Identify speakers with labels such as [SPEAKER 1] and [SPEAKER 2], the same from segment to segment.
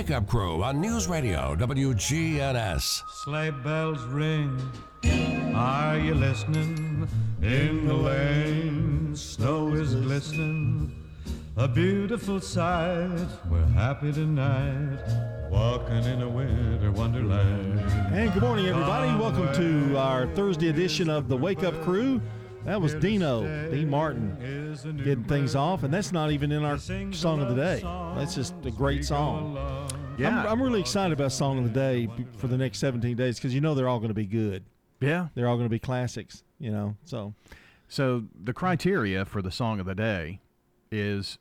[SPEAKER 1] Wake Up Crew on News Radio WGNS.
[SPEAKER 2] Sleigh bells ring. Are you listening? In the lane, snow is glistening. A beautiful sight. We're happy tonight. Walking in a winter wonderland.
[SPEAKER 3] And good morning, everybody. Welcome to our Thursday edition of the Wake Up Crew. That was Dino, D. Martin, getting things off. And that's not even in our song of the day. That's just a great song. Yeah. I'm, I'm really excited about Song of the Day for the next 17 days because you know they're all going to be good. Yeah. They're all going to be classics, you know. So,
[SPEAKER 4] So the criteria for the song of the day is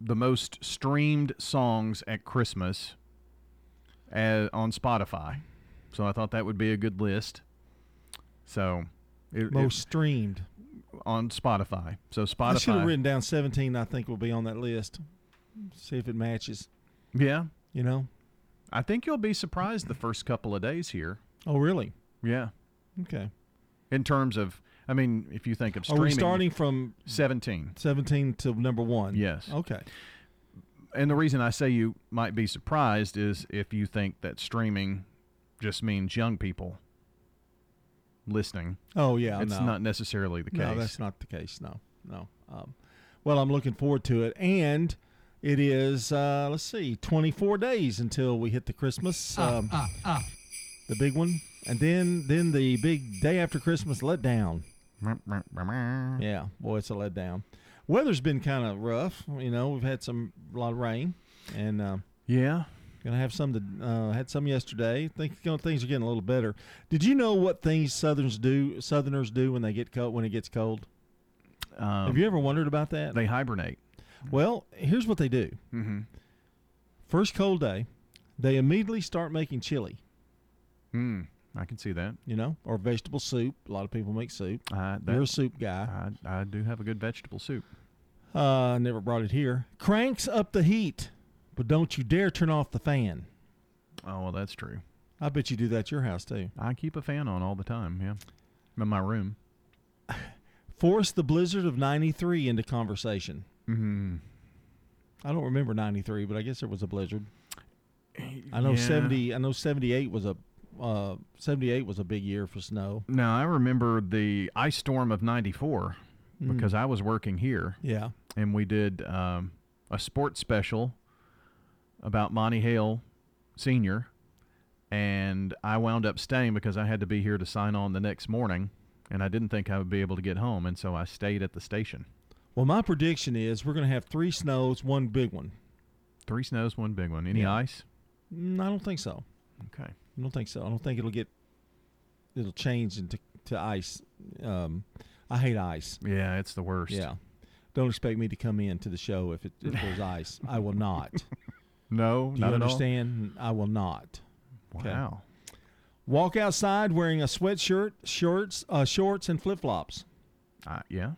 [SPEAKER 4] the most streamed songs at Christmas eh, on Spotify. So I thought that would be a good list. So
[SPEAKER 3] it, it- most streamed.
[SPEAKER 4] on Spotify. So I
[SPEAKER 3] should have written down 17. I think will be on that list. See if it matches.
[SPEAKER 4] yeah.
[SPEAKER 3] You know,
[SPEAKER 4] I think you'll be surprised the first couple of days here.
[SPEAKER 3] Oh, really?
[SPEAKER 4] Yeah.
[SPEAKER 3] Okay.
[SPEAKER 4] In terms of, I mean, if you think of streaming, are we
[SPEAKER 3] starting from seventeen? Seventeen to number one.
[SPEAKER 4] Yes.
[SPEAKER 3] Okay.
[SPEAKER 4] And the reason I say you might be surprised is if you think that streaming just means young people listening.
[SPEAKER 3] Oh yeah,
[SPEAKER 4] it's no. not necessarily the case. No,
[SPEAKER 3] that's not the case. No, no. Um, well, I'm looking forward to it, and it is, uh, let's see, 24 days until we hit the Christmas, uh, um, uh, the big one, and then then the big day after Christmas letdown. yeah, boy, it's a letdown. Weather's been kind of rough. You know, we've had some a lot of rain, and uh,
[SPEAKER 4] yeah,
[SPEAKER 3] gonna have some. To, uh, had some yesterday. Think you know, things are getting a little better. Did you know what things Southerners do? Southerners do when they get cold. When it gets cold. Um, have you ever wondered about that?
[SPEAKER 4] They hibernate.
[SPEAKER 3] Well, here's what they do. Mm-hmm. First cold day, they immediately start making chili.
[SPEAKER 4] Mm, I can see that.
[SPEAKER 3] You know, or vegetable soup. A lot of people make soup. Uh, that, You're a soup guy.
[SPEAKER 4] I, I do have a good vegetable soup.
[SPEAKER 3] Uh, never brought it here. Cranks up the heat, but don't you dare turn off the fan.
[SPEAKER 4] Oh, well, that's true.
[SPEAKER 3] I bet you do that at your house too.
[SPEAKER 4] I keep a fan on all the time. Yeah, in my room.
[SPEAKER 3] Force the blizzard of '93 into conversation.
[SPEAKER 4] Mm,
[SPEAKER 3] I don't remember '93, but I guess there was a blizzard. I know yeah. seventy. I know '78 was a uh, 78 was a big year for snow.
[SPEAKER 4] No, I remember the ice storm of 94 mm. because I was working here.
[SPEAKER 3] Yeah.
[SPEAKER 4] And we did um, a sports special about Monty Hale Sr. And I wound up staying because I had to be here to sign on the next morning. And I didn't think I would be able to get home. And so I stayed at the station.
[SPEAKER 3] Well, my prediction is we're going to have three snows, one big one.
[SPEAKER 4] Three snows, one big one. Any yeah. ice?
[SPEAKER 3] Mm, I don't think so.
[SPEAKER 4] Okay.
[SPEAKER 3] I don't think so. I don't think it'll get it'll change into to ice. Um, I hate ice.
[SPEAKER 4] Yeah, it's the worst. Yeah.
[SPEAKER 3] Don't expect me to come in to the show if, it, if there's ice. I will not.
[SPEAKER 4] No,
[SPEAKER 3] Do not you understand?
[SPEAKER 4] I
[SPEAKER 3] will not.
[SPEAKER 4] Wow. Okay.
[SPEAKER 3] Walk outside wearing a sweatshirt, shorts, uh, shorts, and flip flops.
[SPEAKER 4] Uh, yeah.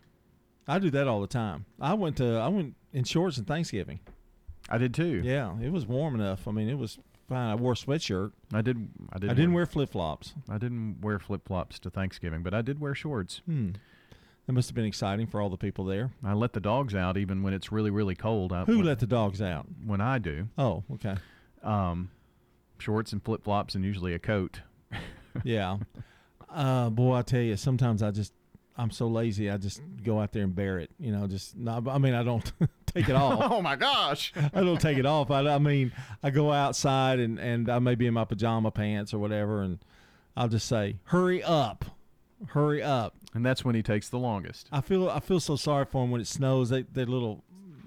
[SPEAKER 3] I do that all the time. I went to I went in shorts and Thanksgiving.
[SPEAKER 4] I did too.
[SPEAKER 3] Yeah, it was warm enough. I mean, it was fine. I wore a sweatshirt.
[SPEAKER 4] I did. I did. I
[SPEAKER 3] didn't wear, wear flip flops.
[SPEAKER 4] I didn't wear flip flops to Thanksgiving, but I did wear shorts. Hmm.
[SPEAKER 3] That must have been exciting for all the people there.
[SPEAKER 4] I let the dogs out even when it's really really cold.
[SPEAKER 3] I,
[SPEAKER 4] Who
[SPEAKER 3] when, let the dogs out?
[SPEAKER 4] When I do.
[SPEAKER 3] Oh, okay.
[SPEAKER 4] Um, shorts and flip flops and usually a coat.
[SPEAKER 3] yeah. Uh, boy, I tell you, sometimes I just I'm so lazy. I just go out there and bear it. You know, just not. I mean, I don't take it off.
[SPEAKER 4] oh my gosh,
[SPEAKER 3] I don't take it off. I, I mean, I go outside and and I may be in my pajama pants or whatever, and I'll just say, "Hurry up, hurry up."
[SPEAKER 4] And that's when he takes the longest.
[SPEAKER 3] I feel I feel so sorry for him when it snows. They their little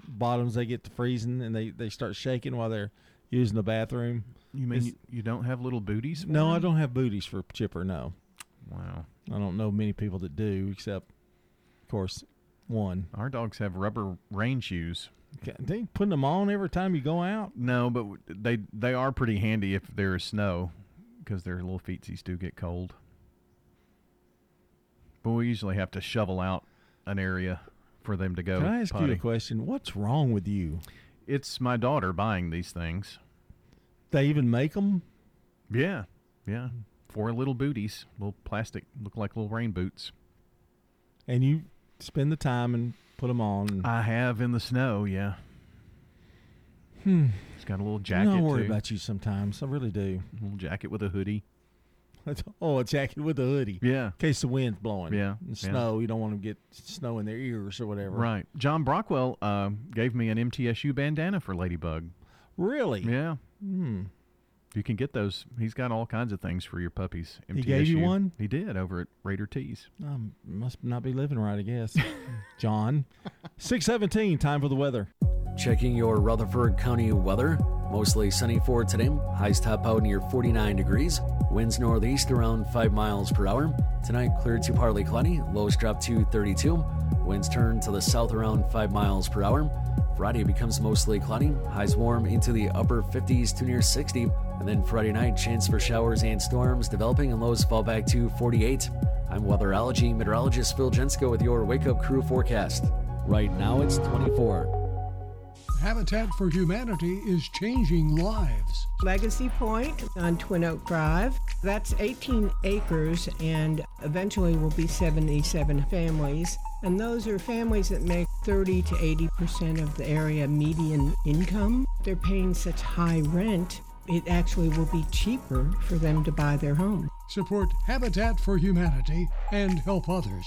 [SPEAKER 3] bottoms they get to freezing and they they start shaking while they're using the bathroom.
[SPEAKER 4] You mean it's, you don't have little booties?
[SPEAKER 3] no, I don't have booties for Chipper. No.
[SPEAKER 4] Wow.
[SPEAKER 3] I don't know many people that do, except, of course, one.
[SPEAKER 4] Our dogs have rubber rain shoes.
[SPEAKER 3] Okay. They putting them on every time you go out.
[SPEAKER 4] No, but they they are pretty handy if there is snow, because their little feetsies do get cold. But we usually have to shovel out an area for them to go.
[SPEAKER 3] Can I ask
[SPEAKER 4] potty. you a
[SPEAKER 3] question? What's wrong with you?
[SPEAKER 4] It's my daughter buying these things.
[SPEAKER 3] They even make them.
[SPEAKER 4] Yeah, yeah four little booties, little plastic, look like little rain boots.
[SPEAKER 3] And you spend the time and put them on.
[SPEAKER 4] I have in the snow, yeah.
[SPEAKER 3] Hmm. It's
[SPEAKER 4] got a little jacket. You
[SPEAKER 3] know, I
[SPEAKER 4] worry
[SPEAKER 3] too. about you sometimes. I really
[SPEAKER 4] do. A little jacket with a hoodie.
[SPEAKER 3] oh, a jacket with a hoodie.
[SPEAKER 4] Yeah.
[SPEAKER 3] In case the wind's blowing. Yeah. And snow. Yeah. You don't want to get snow in their ears or whatever.
[SPEAKER 4] Right. John Brockwell uh, gave me an MTSU bandana for Ladybug.
[SPEAKER 3] Really?
[SPEAKER 4] Yeah.
[SPEAKER 3] Hmm
[SPEAKER 4] you can get those, he's got all kinds of things for your puppies.
[SPEAKER 3] MTSU. He gave you one?
[SPEAKER 4] He did over at Raider Tees.
[SPEAKER 3] Um, must not be living right, I guess. John. 617, time for the weather.
[SPEAKER 5] Checking your Rutherford County weather. Mostly sunny for today. Highs top out near 49 degrees. Winds northeast around 5 miles per hour. Tonight, clear to partly cloudy. Lows drop to 32. Winds turn to the south around 5 miles per hour. Friday becomes mostly cloudy. Highs warm into the upper 50s to near 60. And then Friday night, chance for showers and storms developing and lows fall back to 48. I'm weatherology meteorologist Phil Jensko with your Wake Up Crew forecast. Right now it's 24.
[SPEAKER 6] Habitat for Humanity is changing lives.
[SPEAKER 7] Legacy Point on Twin Oak Drive. That's 18 acres and eventually will be 77 families. And those are families that make 30 to 80 percent of the area median income. They're paying such high rent it actually will be cheaper for them to buy their home.
[SPEAKER 6] Support Habitat for Humanity and help others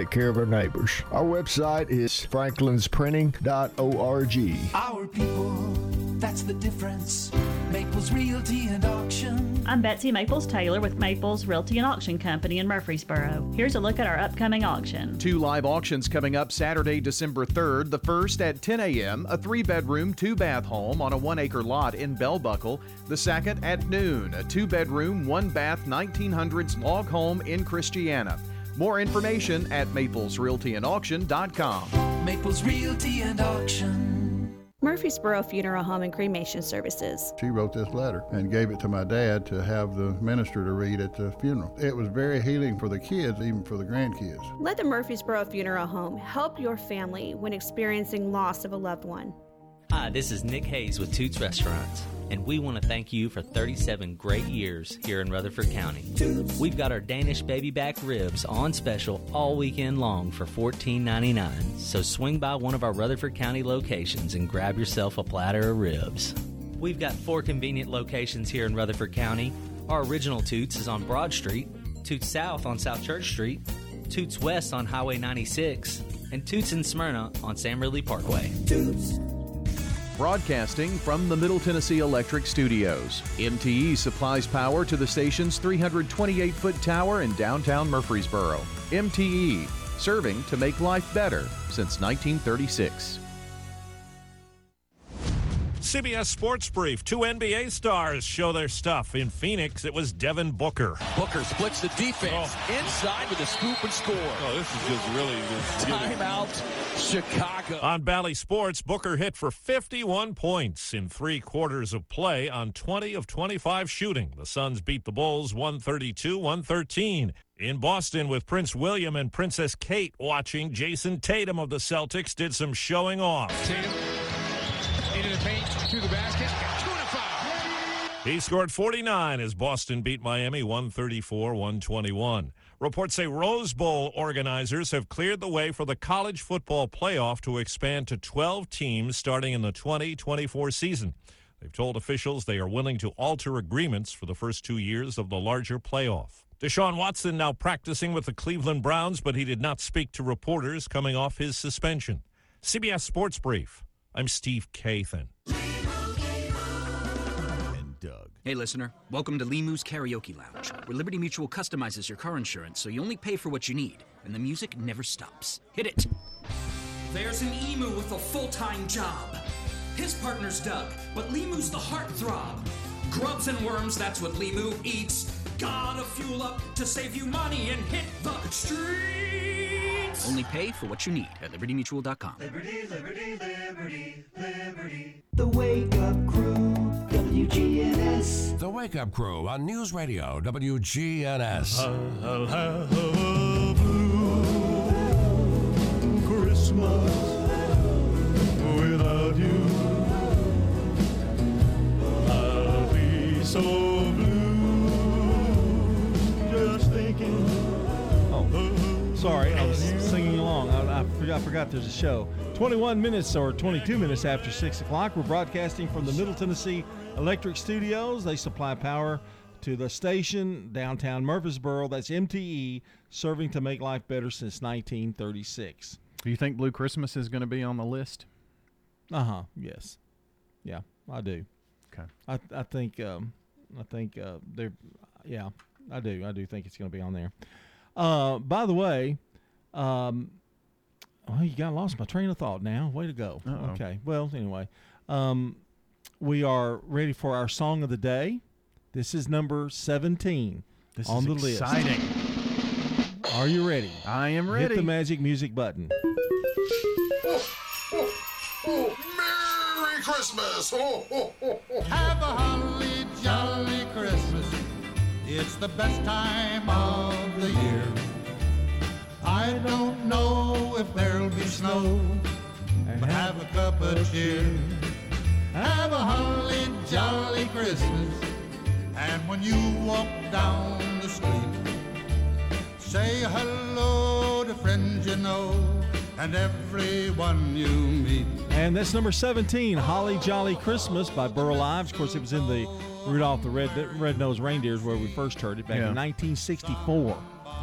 [SPEAKER 8] take care of our neighbors. Our website is franklinsprinting.org.
[SPEAKER 9] Our people, that's the difference. Maples Realty and Auction.
[SPEAKER 10] I'm Betsy Maples Taylor with Maples Realty and Auction Company in Murfreesboro. Here's a look at our upcoming auction.
[SPEAKER 11] Two live auctions coming up Saturday, December 3rd. The first at 10 a.m., a three bedroom, two bath home on a one acre lot in Bell Buckle. The second at noon, a two bedroom, one bath 1900s log home in Christiana. More information at maplesrealtyandauction.com.
[SPEAKER 9] Maples Realty and Auction.
[SPEAKER 12] Murfreesboro Funeral Home and Cremation Services.
[SPEAKER 13] She wrote this letter and gave it to my dad to have the minister to read at the funeral. It was very healing for the kids, even for the grandkids.
[SPEAKER 12] Let the Murfreesboro Funeral Home help your family when experiencing loss of a loved one.
[SPEAKER 14] Hi, this is Nick Hayes with Toots Restaurants and we want to thank you for 37 great years here in Rutherford County. We've got our Danish baby back ribs on special all weekend long for $14.99, so swing by one of our Rutherford County locations and grab yourself a platter of ribs.
[SPEAKER 15] We've got four convenient locations here in Rutherford County. Our original Toots is on Broad Street, Toots South on South Church Street, Toots West on Highway 96, and Toots in Smyrna on Sam Ridley Parkway. Toots.
[SPEAKER 11] Broadcasting from the Middle Tennessee Electric Studios, MTE supplies power to the station's 328 foot tower in downtown Murfreesboro. MTE, serving to make life better since 1936. CBS Sports Brief. Two NBA stars show their stuff. In Phoenix, it was Devin Booker.
[SPEAKER 16] Booker splits the defense oh. inside with a scoop and score. Oh,
[SPEAKER 17] this is just really just
[SPEAKER 16] timeout. Chicago.
[SPEAKER 11] On Bally Sports, Booker hit for 51 points in three quarters of play on 20 of 25 shooting. The Suns beat the Bulls 132 113. In Boston, with Prince William and Princess Kate watching, Jayson Tatum of the Celtics did some showing off. Tatum the basket. Two He scored 49 as Boston beat Miami 134 121. Reports say Rose Bowl organizers have cleared the way for the college football playoff to expand to 12 teams starting in the 2024 season. They've told officials they are willing to alter agreements for the first two years of the larger playoff. Deshaun Watson now practicing with the Cleveland Browns, but he did not speak to reporters coming off his suspension. CBS Sports Brief. I'm Steve Kathan.
[SPEAKER 18] Hey, listener, welcome to Limu's Karaoke Lounge, where Liberty Mutual customizes your car insurance so you only pay for what you need, and the music never stops. Hit it! There's an emu with a full time job. His partner's Doug, but Limu's the heartthrob. Grubs and worms, that's what Limu eats. Gotta fuel up to save you money and hit the streets! Only pay for what you need at libertymutual.com.
[SPEAKER 9] Liberty, liberty, liberty, liberty. The Wake Up Crew. WGNS.
[SPEAKER 1] The Wake Up Crew on News Radio WGNS. I'll have a blue Christmas without you.
[SPEAKER 3] I'll be so blue just thinking. Oh, sorry, I was singing along. I, I, I forgot there's a show. 21 minutes or 22 minutes after 6 o'clock, we're broadcasting from the Middle Tennessee Electric Studios, they supply power to the station downtown Murfreesboro. That's MTE, serving to make life better since 1936. Do
[SPEAKER 4] you think Blue Christmas is going to be on the list?
[SPEAKER 3] Uh huh. Yes. Yeah, I do. Okay. I I think um, I think uh, they're yeah I do I do think it's going to be on there. Uh, by the way, um, oh you got lost my train of thought now. Way to go. Uh-oh. Okay. Well, anyway, um, we are ready for our song of the day. This is number 17 this on the exciting.
[SPEAKER 4] list. Exciting.
[SPEAKER 3] Are you ready?
[SPEAKER 4] I am ready.
[SPEAKER 3] Hit the magic music button. Oh,
[SPEAKER 19] oh, oh. Merry Christmas! Have a holly jolly Christmas. It's the best time of the year. I don't know if there'll be snow, but uh-huh. have a cup of cheer. Have a holly jolly Christmas. And when you walk down the street, say hello to friends you know and everyone you meet.
[SPEAKER 3] And that's number 17, Holly Jolly Christmas by Burl Ives. Of course, it was in the Rudolph the Red nosed Reindeers where we first heard it back yeah. in 1964.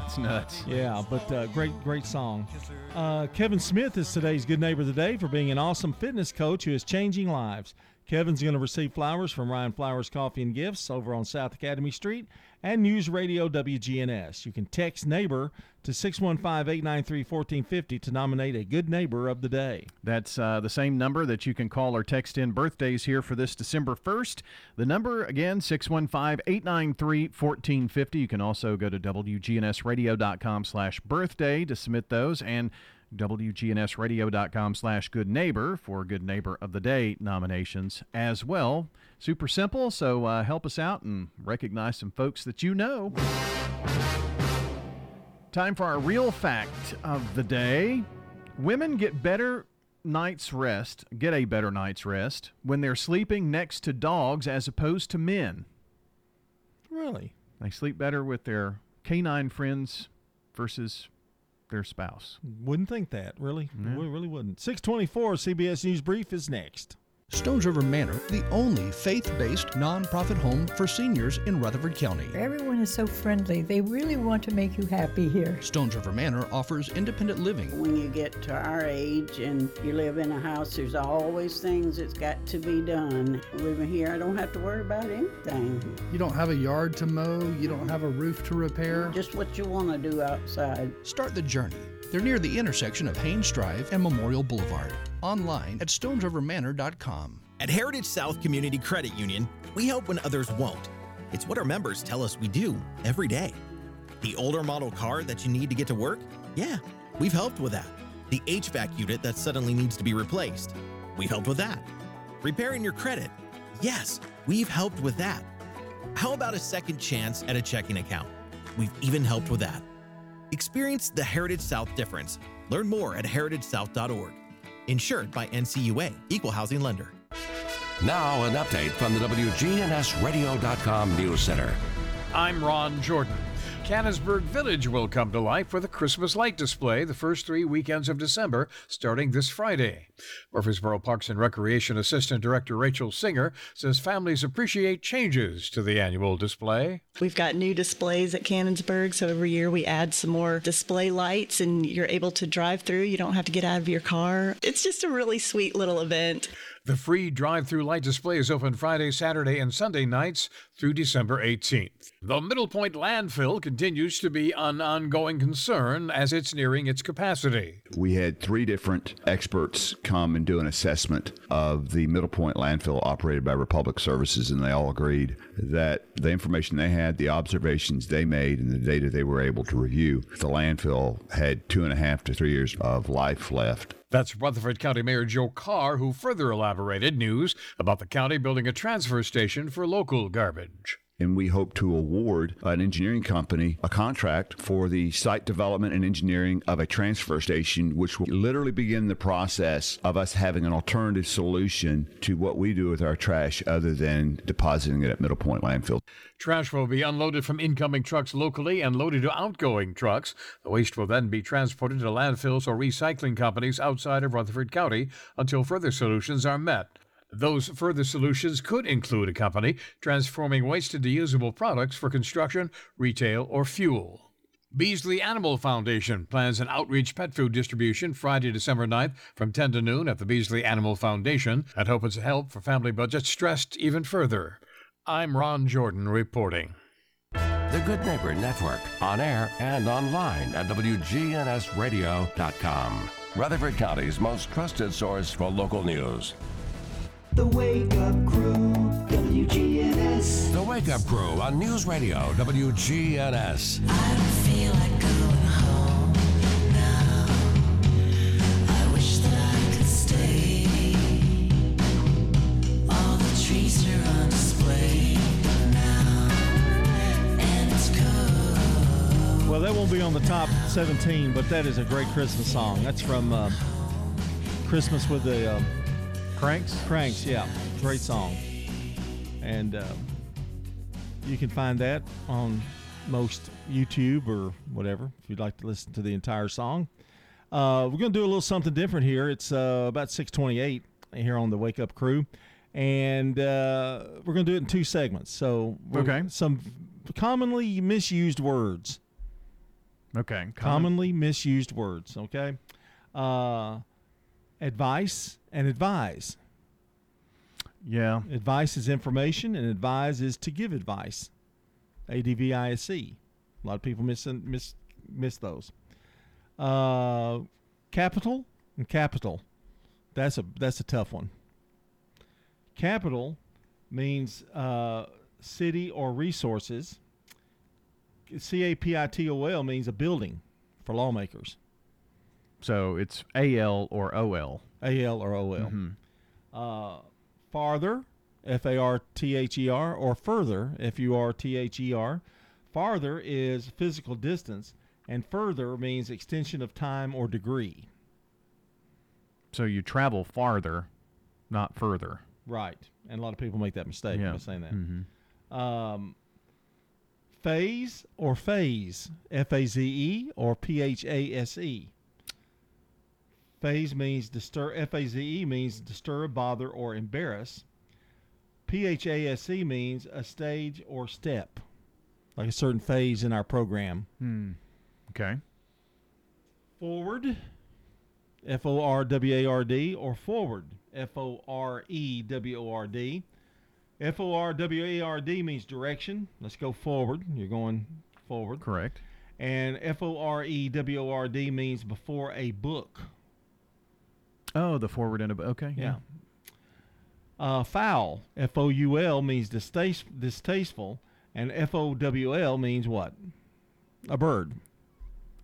[SPEAKER 4] That's nuts.
[SPEAKER 3] Yeah, but uh, great, great song. Uh, Kevin Smith is today's good neighbor of the day for being an awesome fitness coach who is changing lives. Kevin's going to receive flowers from Ryan Flowers Coffee and Gifts over on South Academy Street and News Radio WGNS. You can text neighbor to 615 893 1450 to nominate a good neighbor of the day.
[SPEAKER 4] That's uh, the same number that you can call or text in birthdays here for this December 1st. The number, again, 615 893 1450. You can also go to WGNSradio.com slash birthday to submit those and WGNSradio.com slash good neighbor for good neighbor of the day nominations as well. Super simple, so uh, help us out and recognize some folks that you know. Time for our real fact of the day. Women get better night's rest, get a better night's rest, when they're sleeping next to dogs as opposed to men.
[SPEAKER 3] Really?
[SPEAKER 4] They sleep better with their canine friends versus their spouse.
[SPEAKER 3] Wouldn't think that, really. Yeah. We really wouldn't. 624 CBS News Brief is next.
[SPEAKER 20] Stones River Manor, the only faith based nonprofit home for seniors in Rutherford County.
[SPEAKER 21] Everyone is so friendly. They really want to make you happy here.
[SPEAKER 20] Stones River Manor offers independent living.
[SPEAKER 22] When you get to our age and you live in a house, there's always things that's got to be done. Living here, I don't have to worry about anything.
[SPEAKER 23] You don't have a yard to mow, you don't have a roof to repair.
[SPEAKER 22] Just what you want to do outside.
[SPEAKER 20] Start the journey they're near the intersection of Haynes Drive and Memorial Boulevard. Online at stonesrivermanor.com.
[SPEAKER 24] At Heritage South Community Credit Union, we help when others won't. It's what our members tell us we do every day. The older model car that you need to get to work? Yeah, we've helped with that. The HVAC unit that suddenly needs to be replaced? We've helped with that. Repairing your credit? Yes, we've helped with that. How about a second chance at a checking account? We've even helped with that. Experience the Heritage South difference. Learn more at heritagesouth.org. Insured by NCUA, Equal Housing Lender.
[SPEAKER 1] Now, an update from the WGNSradio.com News Center.
[SPEAKER 25] I'm Ron Jordan. Cannonsburgh Village will come to life with a Christmas light display the first three weekends of December, starting this Friday. Murfreesboro Parks and Recreation Assistant Director Rachel Singer says families appreciate changes to the annual display.
[SPEAKER 26] We've got new displays at Cannonsburgh, so every year we add some more display lights, and you're able to drive through. You don't have to get out of your car. It's just a really sweet little event.
[SPEAKER 25] The free drive through light display is open Friday, Saturday, and Sunday nights through December 18th. The Middle Point landfill continues to be an ongoing concern as it's nearing its capacity.
[SPEAKER 27] We had three different experts come and do an assessment of the Middle Point landfill operated by Republic Services, and they all agreed that the information they had, the observations they made, and the data they were able to review, the landfill had two and a half to three years of life left.
[SPEAKER 25] That's Rutherford County Mayor Joe Carr, who further elaborated news about the county building a transfer station for local garbage
[SPEAKER 27] and we hope to award an engineering company a contract for the site development and engineering of a transfer station, which will literally begin the process of us having an alternative solution to what we do with our trash other than depositing it at Middle Point Landfill.
[SPEAKER 25] Trash will be unloaded from incoming trucks locally and loaded to outgoing trucks. The waste will then be transported to landfills or recycling companies outside of Rutherford County until further solutions are met. Those further solutions could include a company transforming waste into usable products for construction, retail, or fuel. Beasley Animal Foundation plans an outreach pet food distribution Friday, December 9th from 10 to noon at the Beasley Animal Foundation and hopes to help for family budgets stressed even further. I'm Ron Jordan reporting.
[SPEAKER 1] The Good Neighbor Network, on air and online at WGNSradio.com. Rutherford County's most trusted source for local news. The Wake Up Crew,
[SPEAKER 9] WGNS. The Wake Up Crew
[SPEAKER 1] on News Radio, WGNS. I don't feel like going home
[SPEAKER 3] Well, that won't be on the top 17, but that is a great Christmas song. That's from uh, Christmas with the. Uh, Cranks? Cranks, yeah. Great song. And uh, you can find that on most YouTube or whatever if you'd like to listen to the entire song. Uh, we're going to do a little something different here. It's uh, about 628 here on the Wake Up Crew. And uh, we're going to do it in two segments. So,
[SPEAKER 4] okay.
[SPEAKER 3] some commonly misused words.
[SPEAKER 4] Okay. Common.
[SPEAKER 3] Commonly misused words. Okay. Uh, advice and advise.
[SPEAKER 4] Yeah.
[SPEAKER 3] Advice is information, and advise is to give advice. A D V I S E. A A lot of people miss, miss, miss those. Uh, capital and capital. That's a, that's a tough one. Capital means uh, city or resources. CAPITOL means a building for lawmakers.
[SPEAKER 4] So it's AL or OL.
[SPEAKER 3] AL or OL. Mm-hmm. Uh, farther, F A R T H E R, or further, F U R T H E R. Farther is physical distance, and further means extension of time or degree.
[SPEAKER 4] So you travel farther, not further.
[SPEAKER 3] Right. And a lot of people make that mistake yeah. by saying that. Mm-hmm. Um, phase or phase, F A Z E or P H A S E. Phase means disturb. F A Z E means disturb, bother, or embarrass. P H A S E means a stage or step, like a certain phase in our program.
[SPEAKER 4] Hmm. Okay.
[SPEAKER 3] Forward, F O R W A R D, or forward, F O R E W O R D. F O R W A R D means direction. Let's go forward. You're going forward.
[SPEAKER 4] Correct.
[SPEAKER 3] And F O R E W O R D means before a book
[SPEAKER 4] Oh, the forward and a okay,
[SPEAKER 3] yeah. yeah. Uh, foul, F O U L means distaste, distasteful, and F O W L means what? A bird.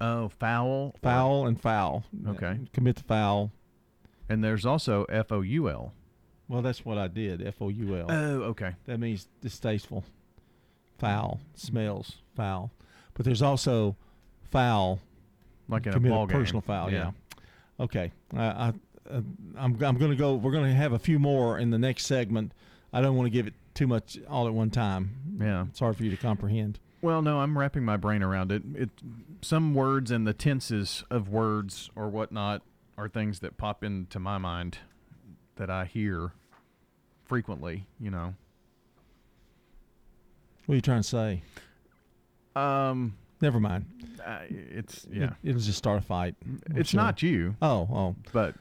[SPEAKER 4] Oh, foul.
[SPEAKER 3] Foul or? and foul.
[SPEAKER 4] Okay.
[SPEAKER 3] Commit the foul.
[SPEAKER 4] And there's also F O U L.
[SPEAKER 3] Well, that's what I did. F O U L.
[SPEAKER 4] Oh, okay.
[SPEAKER 3] That means distasteful, foul, smells foul. But there's also foul,
[SPEAKER 4] like a ball
[SPEAKER 3] personal foul. Yeah. yeah. Okay, I uh, I'm, I'm going to go. We're going to have a few more in the next segment. I don't want to give it too much all at one time.
[SPEAKER 4] Yeah,
[SPEAKER 3] it's hard for you to comprehend.
[SPEAKER 4] Well, no, I'm wrapping my brain around it. It some words and the tenses of words or whatnot are things that pop into my mind that I hear frequently. You know.
[SPEAKER 3] What are you trying to say?
[SPEAKER 4] Um.
[SPEAKER 3] Never mind. Uh,
[SPEAKER 4] it's yeah.
[SPEAKER 3] It, will just start a fight.
[SPEAKER 4] it's sure. not you.
[SPEAKER 3] Oh, oh.
[SPEAKER 4] But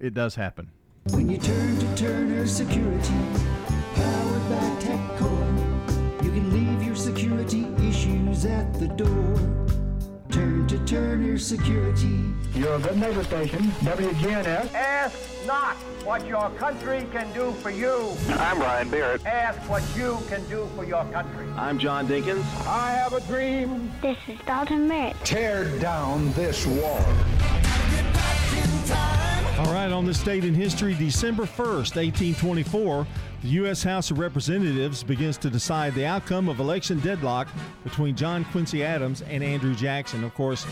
[SPEAKER 4] it does happen. When you turn to Turner Security, powered by TechCore, you can leave
[SPEAKER 28] your security issues at the door. Turn to Turner Security. You're a good neighbor station, WGNS.
[SPEAKER 29] Ask not what your country can do for you.
[SPEAKER 30] I'm Ryan Barrett.
[SPEAKER 29] Ask what you can do for your country.
[SPEAKER 31] I'm John Dinkins.
[SPEAKER 32] I have a dream.
[SPEAKER 33] This is Dalton Merritt.
[SPEAKER 34] Tear down this wall.
[SPEAKER 3] All right, on this date in history, December 1st, 1824, the U.S. House of Representatives begins to decide the outcome of election deadlock between John Quincy Adams and Andrew Jackson. Of course,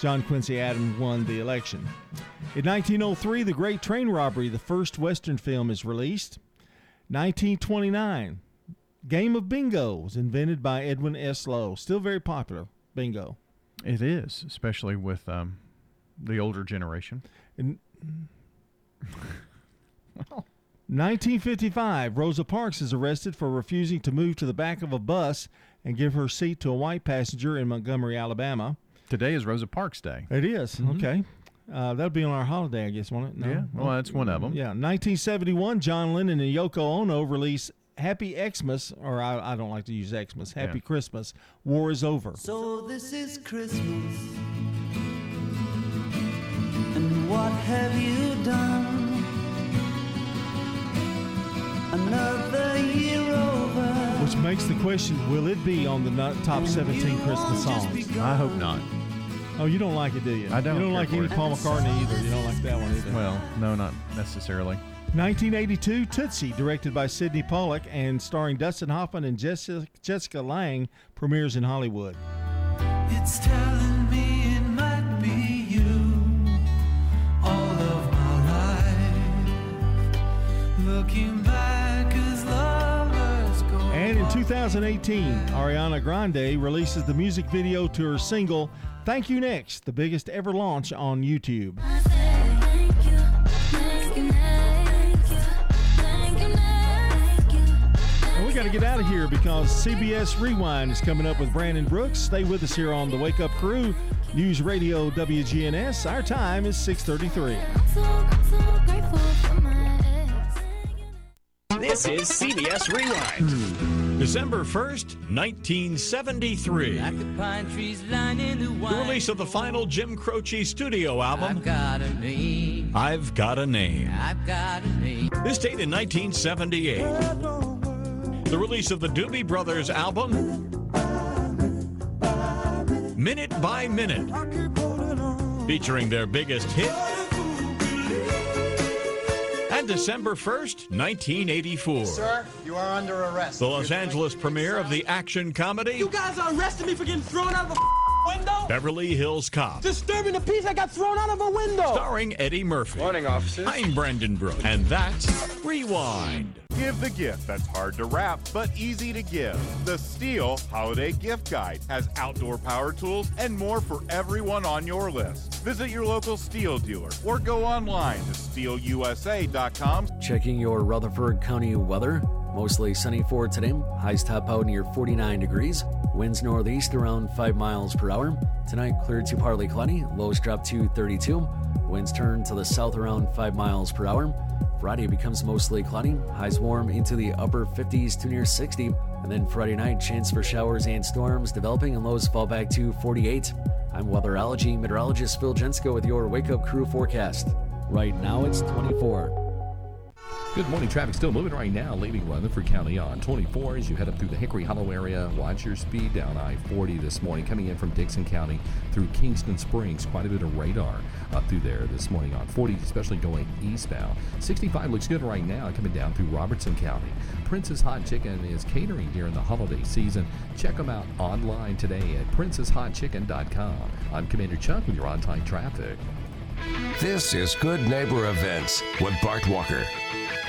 [SPEAKER 3] John Quincy Adams won the election. In 1903, The Great Train Robbery, the first Western film, is released. 1929, Game of Bingo was invented by Edwin S. Lowe. Still very popular, bingo.
[SPEAKER 4] It is, especially with um, the older generation. In
[SPEAKER 3] 1955, Rosa Parks is arrested for refusing to move to the back of a bus and give her seat to a white passenger in Montgomery, Alabama.
[SPEAKER 4] Today is Rosa Parks Day.
[SPEAKER 3] It is. Mm-hmm. Okay. Uh, that will be on our holiday, I guess, will not it? No?
[SPEAKER 4] Yeah. Well, that's
[SPEAKER 3] one of them. Yeah. 1971, John Lennon and Yoko Ono release Happy Xmas, or I, I don't like to use Xmas, Happy yeah. Christmas. War is over. So this is Christmas have you done? Another year over. Which makes the question will it be on the top 17 Christmas songs?
[SPEAKER 4] I hope not.
[SPEAKER 3] Oh, you don't like it, do
[SPEAKER 4] you?
[SPEAKER 3] I don't
[SPEAKER 4] You don't care
[SPEAKER 3] like for any it. Paul McCartney either. You don't like that one either.
[SPEAKER 4] Well, no, not necessarily.
[SPEAKER 3] 1982 Tootsie, directed by Sydney Pollack and starring Dustin Hoffman and Jessica, Jessica Lange, premieres in Hollywood. It's telling And in 2018, Ariana Grande releases the music video to her single Thank You Next, the biggest ever launch on YouTube. got to get out of here because CBS Rewind is coming up with Brandon Brooks. Stay with us here on the Wake Up Crew, News Radio WGNS. Our time is 6:33.
[SPEAKER 11] This is CBS Rewind. Hmm. December 1st, 1973. the, the release of the final Jim Croce studio album, I've Got a Name. I've Got a Name. Got a name. This date in 1978. The release of the Doobie Brothers album, Minute by Minute, featuring their biggest hit. December 1st, 1984.
[SPEAKER 29] Sir, you are under arrest.
[SPEAKER 11] The Los You're Angeles premiere of the action comedy.
[SPEAKER 29] You guys are arresting me for getting thrown out of a
[SPEAKER 11] window? Beverly Hills Cop.
[SPEAKER 29] Disturbing the peace I got thrown out of a window.
[SPEAKER 11] Starring Eddie Murphy.
[SPEAKER 30] Morning, officer.
[SPEAKER 11] I'm Brandon Brooks. And that's Rewind.
[SPEAKER 31] Give the gift that's hard to wrap but easy to give. The STIHL Holiday Gift Guide has outdoor power tools and more for everyone on your list. Visit your local STIHL dealer or go online to stihlusa.com.
[SPEAKER 5] Checking your Rutherford County weather. Mostly sunny for today. Highs top out near 49 degrees. Winds northeast around 5 miles per hour. Tonight, clear to partly cloudy. Lows drop to 32. Winds turn to the south around 5 miles per hour. Friday becomes mostly cloudy. Highs warm into the upper 50s to near 60. And then Friday night, chance for showers and storms developing, and lows fall back to 48. I'm weatherology meteorologist Phil Jensko with your wake up crew forecast. Right now, it's 24.
[SPEAKER 22] Good morning. Traffic still moving right now, leaving Rutherford County on 24 as you head up through the Hickory Hollow area. Watch your speed down I 40 this morning, coming in from Dickson County through Kingston Springs. Quite a bit of radar up through there this morning on 40, especially going eastbound. 65 looks good right now, coming down through Robertson County. Prince's Hot Chicken is catering during the holiday season. Check them out online today at princeshotchicken.com. I'm Commander Chuck with your on time traffic.
[SPEAKER 1] This is Good Neighbor Events with Bart Walker.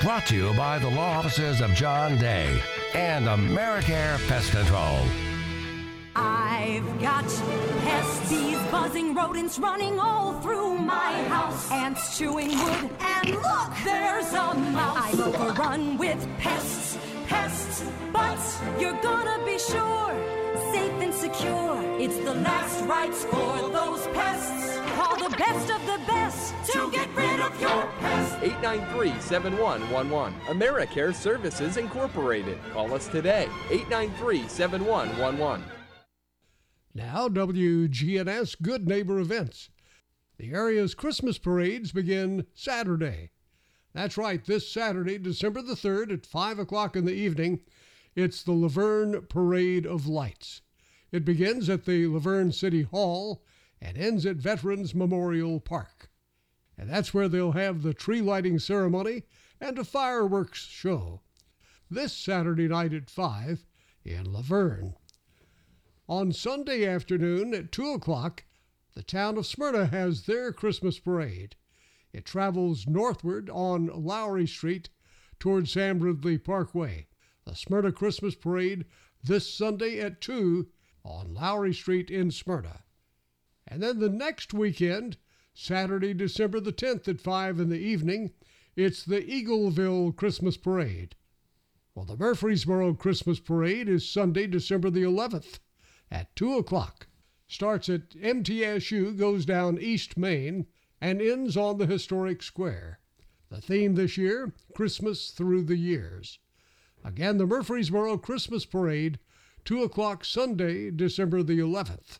[SPEAKER 1] Brought to you by the law offices of John Day and Americare Pest Control.
[SPEAKER 22] I've got pests, buzzing, rodents running all through my house, ants chewing wood, and look, there's a mouse. I'm overrun with pests, pests, but you're gonna be sure, safe and secure. It's the last rites for those pests. Call the best of the best to get rid of your pest. 893-7111. AmeriCare Services Incorporated. Call us today. 893-7111.
[SPEAKER 6] Now WGNS Good Neighbor Events. The area's Christmas parades begin Saturday. That's right, this Saturday, December the 3rd at 5 o'clock in the evening, it's the La Vergne Parade of Lights. It begins at the La Vergne City Hall and ends at Veterans Memorial Park. And that's where they'll have the tree lighting ceremony and a fireworks show this Saturday night at 5 in La Vergne. On Sunday afternoon at 2 o'clock, the town of Smyrna has their Christmas parade. It travels northward on Lowry Street toward Sam Ridley Parkway. The Smyrna Christmas Parade this Sunday at 2 on Lowry Street in Smyrna. And then the next weekend, Saturday, December the 10th at 5 in the evening, it's the Eagleville Christmas Parade. Well, the Murfreesboro Christmas Parade is Sunday, December the 11th at 2 o'clock. Starts at MTSU, goes down East Main, and ends on the historic square. The theme this year Christmas through the years. Again, the Murfreesboro Christmas Parade, 2 o'clock Sunday, December the 11th.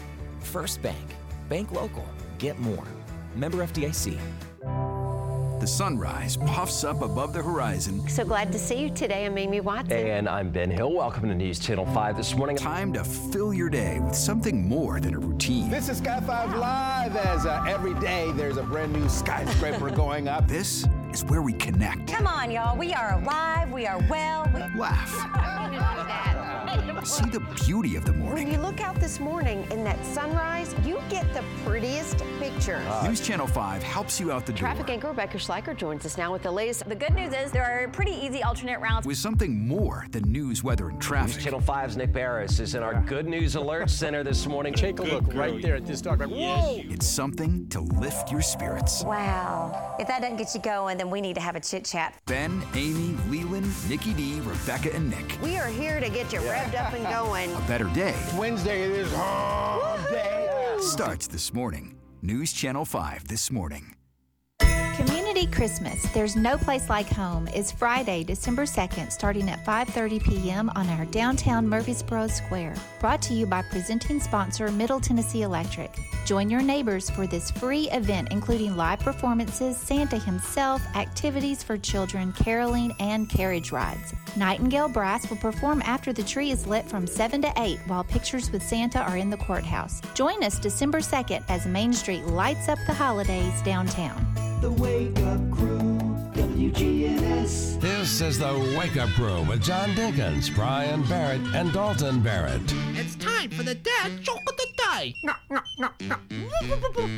[SPEAKER 24] First Bank. Bank local. Get more. Member FDIC.
[SPEAKER 11] The sunrise puffs up above the horizon.
[SPEAKER 14] So glad to see you today. I'm Amy Watson.
[SPEAKER 31] And I'm Ben Hill. Welcome to News Channel 5 this morning.
[SPEAKER 11] Time to fill your day with something more than a routine.
[SPEAKER 32] This is Sky 5 Live as uh, every day there's a brand new skyscraper going up.
[SPEAKER 11] This is where we connect.
[SPEAKER 14] Come on, y'all. We are alive. We are well. We-
[SPEAKER 11] Laugh. See the beauty of the morning.
[SPEAKER 14] When you look out this morning in that sunrise, you get
[SPEAKER 11] features. Uh, News Channel 5 helps you out the
[SPEAKER 14] Traffic door.
[SPEAKER 11] anchor
[SPEAKER 14] Rebecca Schleicher joins us now with the latest.
[SPEAKER 12] The good news is there are pretty easy alternate routes.
[SPEAKER 11] With something more than news, weather, and traffic.
[SPEAKER 31] News Channel 5's Nick Beres is in our Good News Alert Center this morning. Take a look right there at this dog. Right? Whoa!
[SPEAKER 11] It's something to lift your spirits.
[SPEAKER 14] Wow. If that doesn't get you going, then we need to have a chit chat.
[SPEAKER 11] Ben, Amy, Leland, Nikki D, Rebecca, and Nick.
[SPEAKER 14] We are here to get you yeah. revved up and going.
[SPEAKER 11] A better day.
[SPEAKER 32] Wednesday it is.
[SPEAKER 11] Starts this morning. News Channel 5 this morning.
[SPEAKER 12] Community Christmas, There's No Place Like Home is Friday, December 2nd, starting at 5:30 p.m. on our downtown Murfreesboro Square. Brought to you by presenting sponsor Middle Tennessee Electric. Join your neighbors for this free event including live performances, Santa himself, activities for children, caroling, and carriage rides. Nightingale Brass will perform after the tree is lit from 7 to 8 while pictures with Santa are in the courthouse. Join us December 2nd as Main Street lights up the holidays downtown the Wake Up Crew,
[SPEAKER 1] WGNS. This is the Wake Up Crew with John Dickens, Brian Barrett, and Dalton Barrett.
[SPEAKER 33] It's time for the dad joke of the day.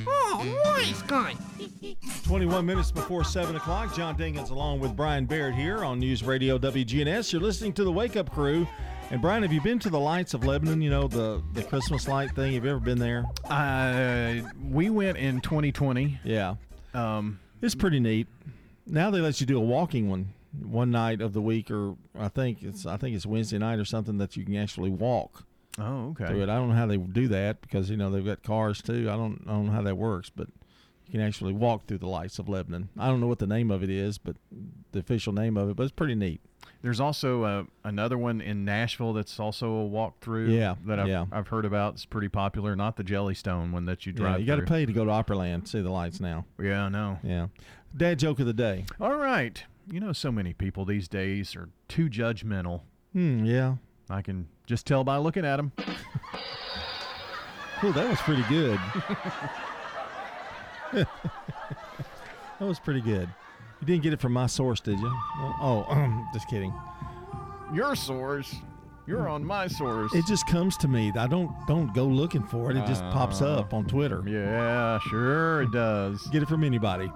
[SPEAKER 3] Oh, nice guy. 21 minutes before 7 o'clock, John Dickens, along with Brian Barrett here on News Radio WGNS. You're listening to the Wake Up Crew. And Brian, have you been to the lights of Lebanon? You know the the Christmas light thing. Have you ever been there?
[SPEAKER 31] Uh, we went in 2020.
[SPEAKER 3] Yeah, um, it's pretty neat. Now they let you do a walking one one night of the week, or I think it's I think it's Wednesday night or something that you can actually walk.
[SPEAKER 4] Oh, okay. Through it. I
[SPEAKER 3] don't know how they do that because you know they've got cars too. I don't I don't know how that works, but you can actually walk through the lights of Lebanon. I don't know what the name of it is, but the official name of it, but it's pretty neat.
[SPEAKER 4] There's also a, uh, another one in Nashville that's also a walkthrough.
[SPEAKER 3] Yeah,
[SPEAKER 4] that I've,
[SPEAKER 3] yeah.
[SPEAKER 4] I've heard about. It's pretty popular. Not the Jellystone one that you drive. Yeah,
[SPEAKER 3] you got to pay to go to Opryland to see the lights now.
[SPEAKER 4] Yeah, I know.
[SPEAKER 3] Yeah. Dad joke of the day.
[SPEAKER 4] All right. You know, so many people these days are too judgmental.
[SPEAKER 3] Hmm. Yeah.
[SPEAKER 4] I can just tell by looking at them.
[SPEAKER 3] Oh, that was pretty good. that was pretty good. You didn't get it from my source, did you? Oh, oh, um, just kidding.
[SPEAKER 4] Your source. You're on my source.
[SPEAKER 3] It just comes to me. I don't don't go looking for it. It just uh, pops up on Twitter.
[SPEAKER 4] Yeah, sure it does.
[SPEAKER 3] Get it from anybody.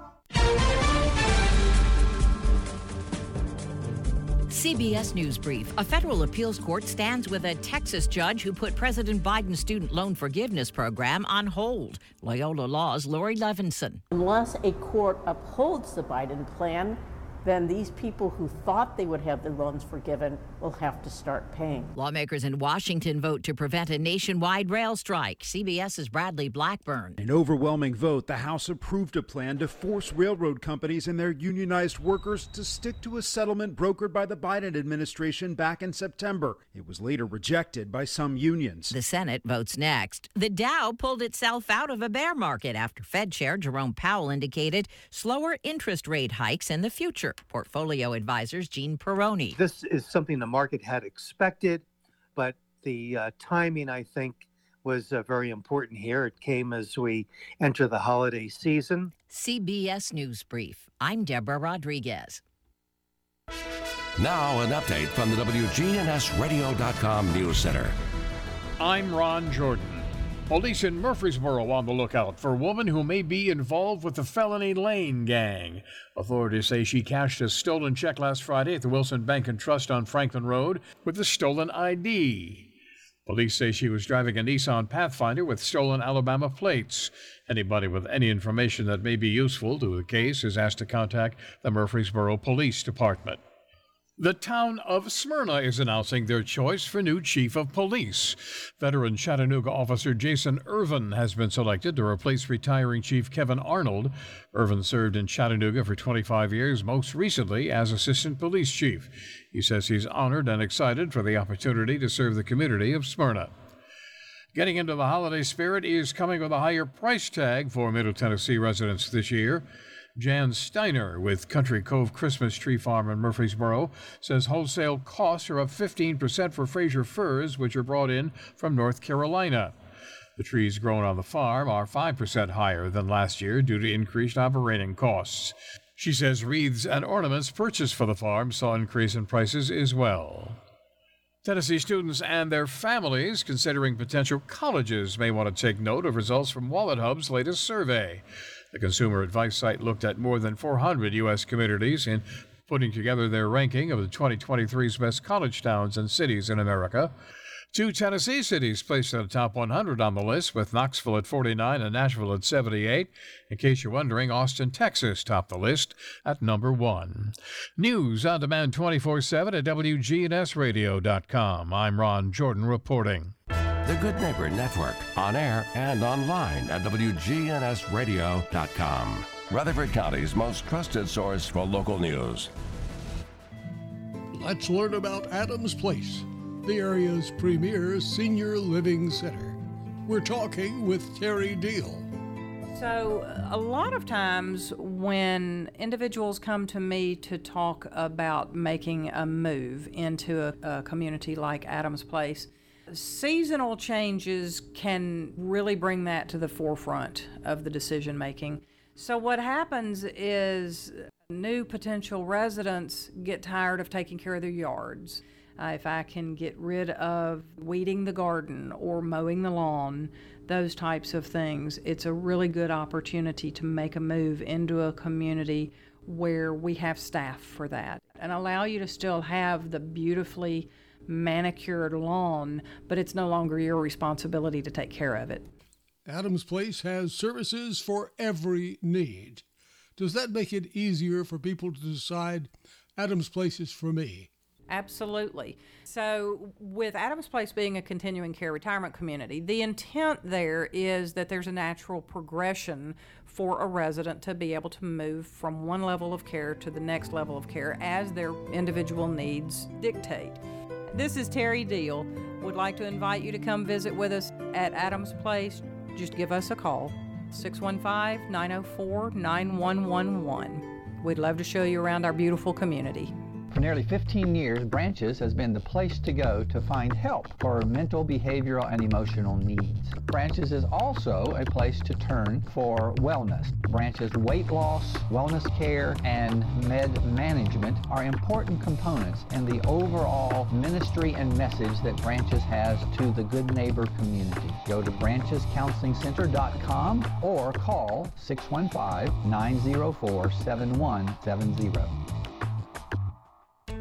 [SPEAKER 26] CBS News Brief. A federal appeals court stands with a Texas judge who put President Biden's student loan forgiveness program on hold. Loyola Law's Laurie Levenson. Unless a court upholds the Biden plan, then these people who thought they would have their loans forgiven will have to start paying. Lawmakers in Washington vote to prevent a nationwide rail strike. CBS's Bradley Blackburn.
[SPEAKER 25] An overwhelming vote, the House approved a plan to force railroad companies and their unionized workers to stick to a settlement brokered by the Biden administration back in September. It was later rejected by some unions.
[SPEAKER 26] The Senate votes next. The Dow pulled itself out of a bear market after Fed Chair Jerome Powell indicated slower interest rate hikes in the future future. Portfolio advisors Gene Peroni.
[SPEAKER 35] This is something the market had expected, but the uh, timing, I think, was uh, very important here. It came as we enter the holiday season.
[SPEAKER 26] CBS News Brief. I'm Deborah Rodriguez.
[SPEAKER 1] Now, an update from the WGNSradio.com News Center.
[SPEAKER 36] I'm Ron Jordan. Police in Murfreesboro on the lookout for a woman who may be involved with the felony Lane gang. Authorities say she cashed a stolen check last Friday at the Wilson Bank and Trust on Franklin Road with a stolen ID. Police say she was driving a Nissan Pathfinder with stolen Alabama plates. Anybody with any information that may be useful to the case is asked to contact the Murfreesboro Police Department. The town of Smyrna is announcing their choice for new chief of police. Veteran Chattanooga officer Jason Irvin has been selected to replace retiring Chief Kevin Arnold. Irvin served in Chattanooga for 25 years, most recently as assistant police chief. He says he's honored and excited for the opportunity to serve the community of Smyrna. Getting into the holiday spirit is coming with a higher price tag for Middle Tennessee residents this year. Jan Steiner with Country Cove Christmas Tree Farm in Murfreesboro says wholesale costs are up 15% for Fraser firs, which are brought in from North Carolina. The trees grown on the farm are 5% higher than last year due to increased operating costs. She says wreaths and ornaments purchased for the farm saw increase in prices as well. Tennessee students and their families considering potential colleges may want to take note of results from WalletHub's latest survey. The consumer advice site looked at more than 400 U.S. communities in putting together their ranking of the 2023's best college towns and cities in America. Two Tennessee cities placed in the top 100 on the list, with Knoxville at 49 and Nashville at 78. In case you're wondering, Austin, Texas topped the list at number one. News on demand 24 7 at WGNSradio.com. I'm Ron Jordan reporting
[SPEAKER 1] the Good Neighbor Network, on air and online at WGNSradio.com. Rutherford County's most trusted source for local news.
[SPEAKER 3] Let's learn about Adams Place, the area's premier senior living center. We're talking with Terry Deal.
[SPEAKER 37] So, a lot of times when individuals come to me to talk about making a move into a, a community like Adams Place, seasonal changes can really bring that to the forefront of the decision making. So, what happens is new potential residents get tired of taking care of their yards. Uh, if I can get rid of weeding the garden or mowing the lawn, those types of things, it's a really good opportunity to make a move into a community where we have staff for that and allow you to still have the beautifully manicured lawn, but it's no longer your responsibility to take care of it.
[SPEAKER 3] Adams Place has services for every need. Does that make it easier for people to decide Adams Place is for me?
[SPEAKER 37] Absolutely. So, with Adams Place being a continuing care retirement community, the intent there is that there's a natural progression for a resident to be able to move from one level of care to the next level of care as their individual needs dictate. This is Terry Deal. Would like to invite you to come visit with us at Adams Place. Just give us a call 615 904 9111. We'd love to show you around our beautiful community.
[SPEAKER 38] For nearly 15 years, Branches has been the place to go to find help for mental, behavioral, and emotional needs. Branches is also a place to turn for wellness. Branches weight loss, wellness care, and med management are important components in the overall ministry and message that Branches has to the good neighbor community. Go to branchescounselingcenter.com or call 615 904 7170.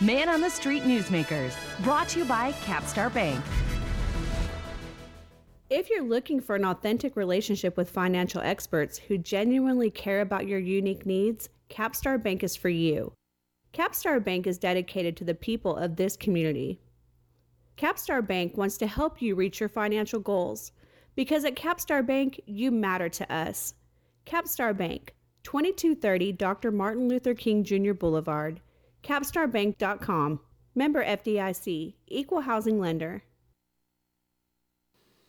[SPEAKER 26] Man on the Street Newsmakers, brought to you by Capstar Bank.
[SPEAKER 39] If you're looking for an authentic relationship with financial experts who genuinely care about your unique needs, Capstar Bank is for you. Capstar Bank is dedicated to the people of this community. Capstar Bank wants to help you reach your financial goals because at Capstar Bank, you matter to us. Capstar Bank, 2230 Dr. Martin Luther King Jr. Boulevard, capstarbank.com. Member FDIC, equal housing lender.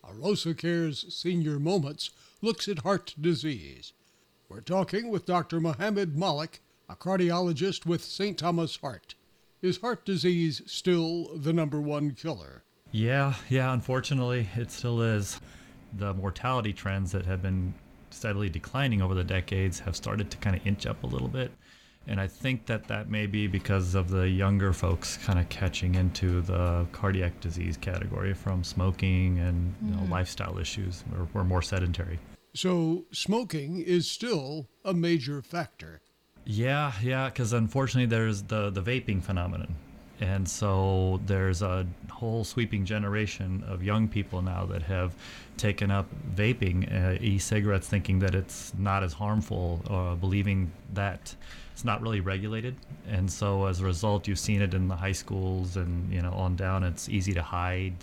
[SPEAKER 3] Arosa Care's Senior Moments looks at heart disease. We're talking with Dr. Mohammed Malik, a cardiologist with St. Thomas Heart. Is heart disease still the number one killer?
[SPEAKER 40] Yeah, yeah, unfortunately, it still is. The mortality trends that have been steadily declining over the decades have started to kind of inch up a little bit. And I think that that may be because of the younger folks kind of catching into the cardiac disease category from smoking and mm-hmm. you know, mm. lifestyle issues. We're, we're more sedentary.
[SPEAKER 3] So, smoking is still a major factor.
[SPEAKER 40] Yeah, yeah, because unfortunately, there's the, the vaping phenomenon. And so there's a whole sweeping generation of young people now that have taken up vaping, uh, e cigarettes, thinking that it's not as harmful, uh, believing that it's not really regulated, and so as a result, you've seen it in the high schools and you know on down. It's easy to hide.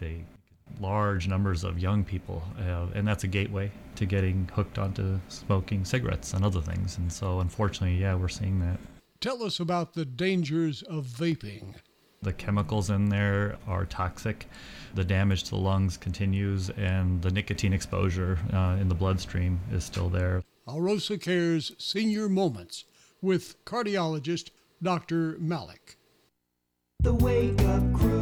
[SPEAKER 40] large numbers of young people, uh, and that's a gateway to getting hooked onto smoking cigarettes and other things. And so, unfortunately, yeah, we're seeing that.
[SPEAKER 3] Tell us about the dangers of vaping.
[SPEAKER 40] The chemicals in there are toxic. The damage to the lungs continues, and the nicotine exposure uh, in the bloodstream is still there.
[SPEAKER 3] Arosa Cares Senior Moments with cardiologist Dr. Malik.
[SPEAKER 41] The Wake Up Crew,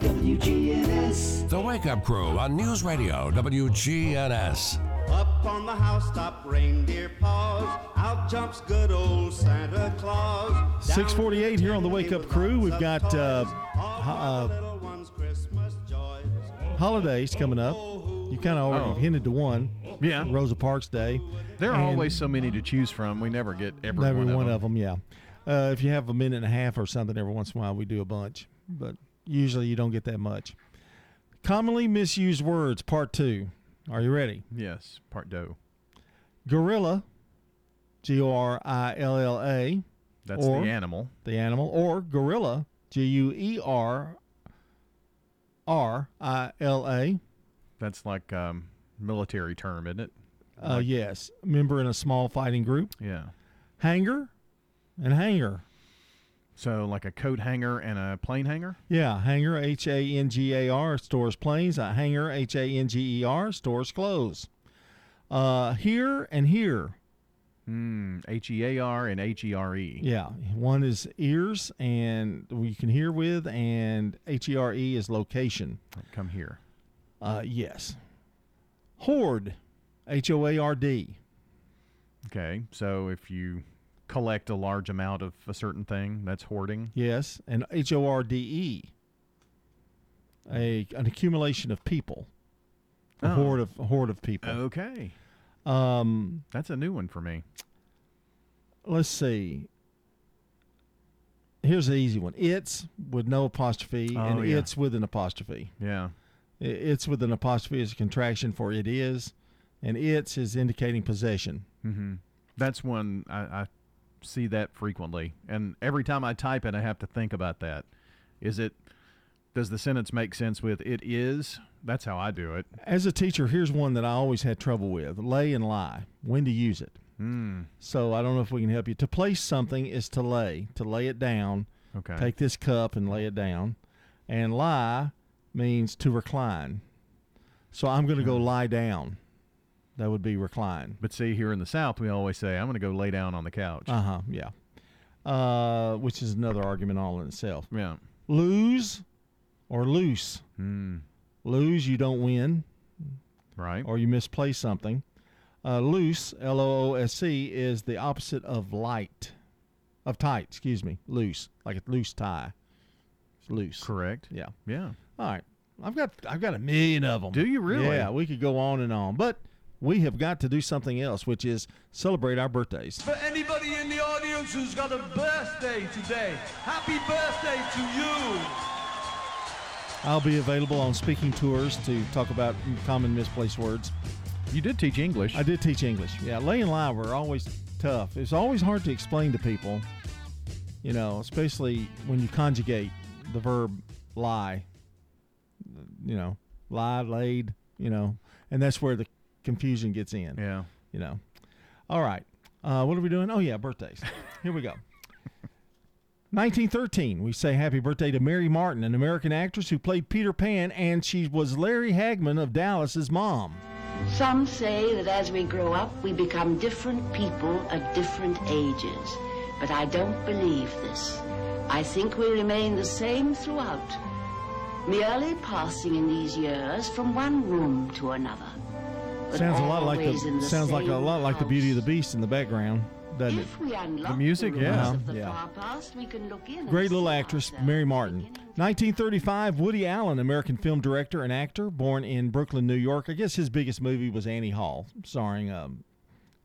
[SPEAKER 41] WGNS.
[SPEAKER 1] The Wake Up Crew on News Radio, WGNS.
[SPEAKER 41] Up on the housetop, reindeer paws. Out jumps good old Santa Claus. 648
[SPEAKER 3] here on the Wake Up Crew. We've got uh, uh, holidays coming up. You kind of already oh. hinted to one.
[SPEAKER 4] Yeah.
[SPEAKER 3] Rosa Parks Day.
[SPEAKER 4] There are and always so many to choose from. We never get every, every
[SPEAKER 3] one, one of them. them yeah. Uh, if you have a minute and a half or something, every once in a while we do a bunch, but usually you don't get that much. Commonly misused words, part two. Are you ready?
[SPEAKER 4] Yes, part do.
[SPEAKER 3] Gorilla, G O R I L L A.
[SPEAKER 4] That's the animal.
[SPEAKER 3] The animal. Or gorilla, G U E R R I L A.
[SPEAKER 4] That's like um, military term, isn't it?
[SPEAKER 3] Uh, yes, member in a small fighting group.
[SPEAKER 4] Yeah,
[SPEAKER 3] hanger and hanger.
[SPEAKER 4] So like a coat hanger and a plane hanger.
[SPEAKER 3] Yeah, hanger H A N G A R stores planes. A hanger H A N G E R stores clothes. Uh, here and here.
[SPEAKER 4] Hmm, H E A R and H E R E.
[SPEAKER 3] Yeah, one is ears, and we can hear with, and H E R E is location.
[SPEAKER 4] Come here.
[SPEAKER 3] Uh, yes. Hoard, H O A R D.
[SPEAKER 4] Okay, so if you collect a large amount of a certain thing, that's hoarding.
[SPEAKER 3] Yes, and H O R D E, a an accumulation of people, a oh. horde of a horde of people.
[SPEAKER 4] Okay, um, that's a new one for me.
[SPEAKER 3] Let's see. Here's the easy one. It's with no apostrophe, oh, and yeah. it's with an apostrophe.
[SPEAKER 4] Yeah.
[SPEAKER 3] It's with an apostrophe as a contraction for it is, and it's is indicating possession.
[SPEAKER 4] Mm-hmm. That's one I, I see that frequently, and every time I type it, I have to think about that. Is it? Does the sentence make sense with it is? That's how I do it.
[SPEAKER 3] As a teacher, here's one that I always had trouble with: lay and lie. When to use it?
[SPEAKER 4] Mm.
[SPEAKER 3] So I don't know if we can help you. To place something is to lay, to lay it down.
[SPEAKER 4] Okay.
[SPEAKER 3] Take this cup and lay it down. And lie means to recline. So I'm going to go hmm. lie down. That would be recline.
[SPEAKER 4] But see, here in the South, we always say, I'm going to go lay down on the couch.
[SPEAKER 3] Uh huh. Yeah. Uh, which is another argument all in itself.
[SPEAKER 4] Yeah.
[SPEAKER 3] Lose or loose.
[SPEAKER 4] Mm.
[SPEAKER 3] Lose, you don't win.
[SPEAKER 4] Right.
[SPEAKER 3] Or you misplace something. Uh, loose, L O O S C, is the opposite of light, of tight, excuse me. Loose, like a loose tie. It's loose.
[SPEAKER 4] Correct.
[SPEAKER 3] Yeah.
[SPEAKER 4] Yeah.
[SPEAKER 3] All right. I've got I've got a million of them.
[SPEAKER 4] Do you really?
[SPEAKER 3] Yeah, we could go on and on, but we have got to do something else, which is celebrate our birthdays.
[SPEAKER 36] For anybody in the audience who's got a birthday today, happy birthday to you.
[SPEAKER 3] I'll be available on speaking tours to talk about common misplaced words.
[SPEAKER 4] You did teach English.
[SPEAKER 3] I did teach English. Yeah, Lay and Lie were always tough. It's always hard to explain to people, you know, especially when you conjugate the verb lie you know, lie, laid, you know, and that's where the confusion gets in.
[SPEAKER 4] Yeah.
[SPEAKER 3] You know. All right. Uh, what are we doing? Oh, yeah, birthdays. Here we go. 1913, we say happy birthday to Mary Martin, an American actress who played Peter Pan, and she was Larry Hagman of Dallas's mom.
[SPEAKER 42] Some say that as we grow up, we become different people at different ages. But I don't believe this. I think we remain the same throughout merely passing in these years from one room to another.
[SPEAKER 3] Sounds a lot like the, the sounds like a lot house. like the Beauty of the Beast in the background, doesn't
[SPEAKER 42] if the music,
[SPEAKER 3] the
[SPEAKER 42] yeah, yeah. Past,
[SPEAKER 3] Great little actress, Mary Martin. 1935, Woody Allen, American film director and actor, born in Brooklyn, New York. I guess his biggest movie was Annie Hall, starring um,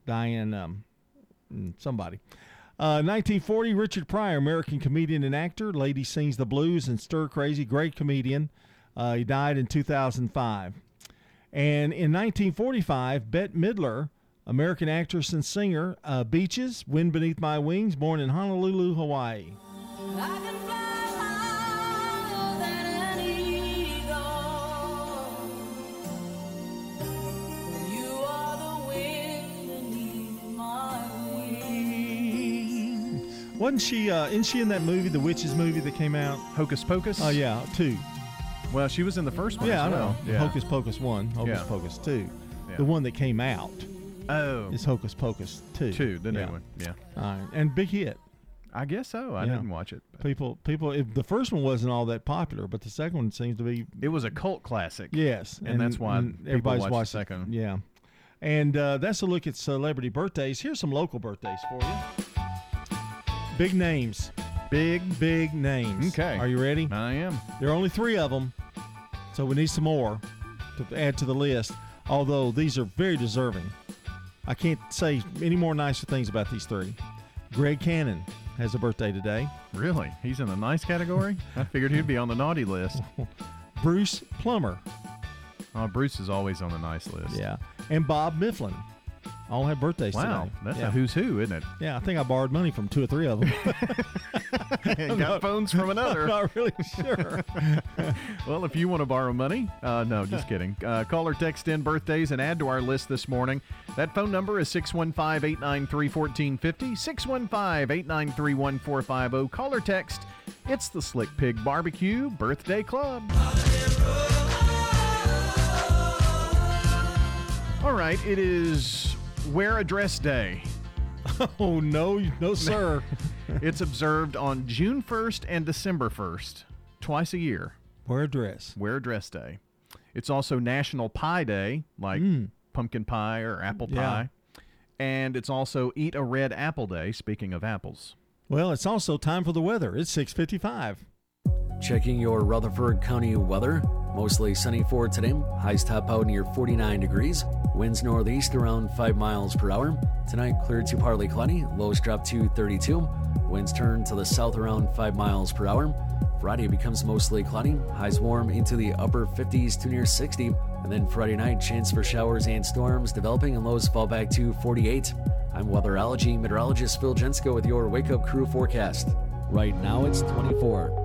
[SPEAKER 3] Diane um, mm, somebody. 1940, uh, Richard Pryor, American comedian and actor. Lady Sings the Blues and Stir Crazy. Great comedian. Uh, he died in 2005. And in 1945, Bette Midler, American actress and singer. Uh, Beaches, Wind Beneath My Wings, born in Honolulu, Hawaii. Wasn't she? Uh, isn't she in that movie, the witches movie that came out?
[SPEAKER 4] Hocus Pocus.
[SPEAKER 3] Oh yeah, two.
[SPEAKER 4] Well, she was in the first one. Yeah, I
[SPEAKER 3] well. know. Yeah. Hocus Pocus one, Hocus Yeah. Pocus two. Yeah. The one that came out
[SPEAKER 4] Oh,
[SPEAKER 3] is Hocus Pocus two.
[SPEAKER 4] two, the yeah. one. Yeah, All right.
[SPEAKER 3] and big hit.
[SPEAKER 4] I guess so. I Yeah. didn't watch it.
[SPEAKER 3] But People, people. If the first one wasn't all that popular, but the second one seems to be
[SPEAKER 4] it was a cult classic.
[SPEAKER 3] Yes,
[SPEAKER 4] And that's why people watch the watched second.
[SPEAKER 3] Yeah, and uh, that's a look at celebrity birthdays. Here's some local birthdays for you. Big names.
[SPEAKER 4] Big,
[SPEAKER 3] big names.
[SPEAKER 4] Okay.
[SPEAKER 3] Are you ready?
[SPEAKER 4] I am.
[SPEAKER 3] There are only three of them, so we need some more to add to the list, although these are very deserving. I can't say any more nicer things about these three. Greg Cannon has a birthday today.
[SPEAKER 4] Really? He's in the nice category? I figured he'd be on the naughty list.
[SPEAKER 3] Bruce Plummer.
[SPEAKER 4] Uh, Bruce is always on the nice list.
[SPEAKER 3] Yeah. And Bob Mifflin. All had birthdays
[SPEAKER 4] Wow, today. that's yeah. a who's who, isn't it?
[SPEAKER 3] Yeah, I think I borrowed money from two or three of them.
[SPEAKER 4] Got not, phones from another.
[SPEAKER 3] I'm not really
[SPEAKER 4] sure. well, if you want to borrow money, uh, no, just kidding. Uh, call or text in birthdays and add to our list this morning. That phone number is 615 893 1450. 615 893 1450. Call or text. It's the Slick Pig Barbecue Birthday Club. All right, it is Wear a dress day.
[SPEAKER 3] Oh no, no sir.
[SPEAKER 4] it's observed on June 1st and December 1st, twice a year.
[SPEAKER 3] Wear a dress.
[SPEAKER 4] Wear a dress day. It's also National Pie Day, like mm. pumpkin pie or apple pie. Yeah. And it's also Eat a Red Apple Day, speaking of apples.
[SPEAKER 3] Well, it's also time for the weather. It's 655.
[SPEAKER 5] Checking your Rutherford County weather. Mostly sunny for today. Highs top out near 49 degrees. Winds northeast around 5 miles per hour. Tonight, clear to partly cloudy. Lows drop to 32. Winds turn to the south around 5 miles per hour. Friday becomes mostly cloudy. Highs warm into the upper 50s to near 60. And then Friday night, chance for showers and storms developing, and lows fall back to 48. I'm weatherology meteorologist Phil Jensko with your Wake Up Crew forecast. Right now, it's 24.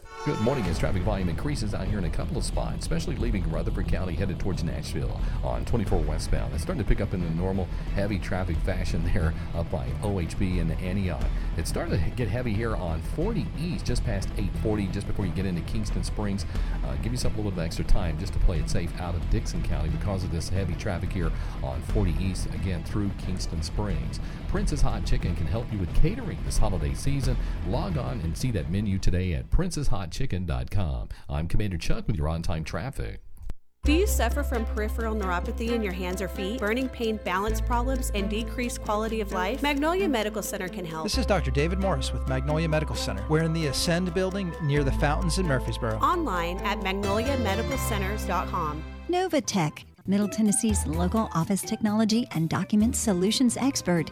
[SPEAKER 22] Good morning as traffic volume increases out here in a couple of spots, especially leaving Rutherford County headed towards Nashville on 24 westbound. It's starting to pick up in the normal heavy traffic fashion there up by OHB and Antioch. It's starting to get heavy here on 40 East just past 840, just before you get into Kingston Springs. Uh, give yourself a little bit of extra time just to play it safe out of Dickson County because of this heavy traffic here on 40 East, again through Kingston Springs. Prince's Hot Chicken can help you with catering this holiday season. Log on and see that menu today at princeshotchicken.com. I'm Commander Chuck with your on time traffic.
[SPEAKER 43] Do you suffer from peripheral neuropathy in your hands or feet, burning pain, balance problems, and decreased quality of life? Magnolia Medical Center can help.
[SPEAKER 44] This is Dr. David Morris with Magnolia Medical Center. We're in the Ascend building near the fountains in Murfreesboro.
[SPEAKER 43] Online at magnoliamedicalcenters.com.
[SPEAKER 45] Novatech. Middle Tennessee's local office technology and document solutions expert.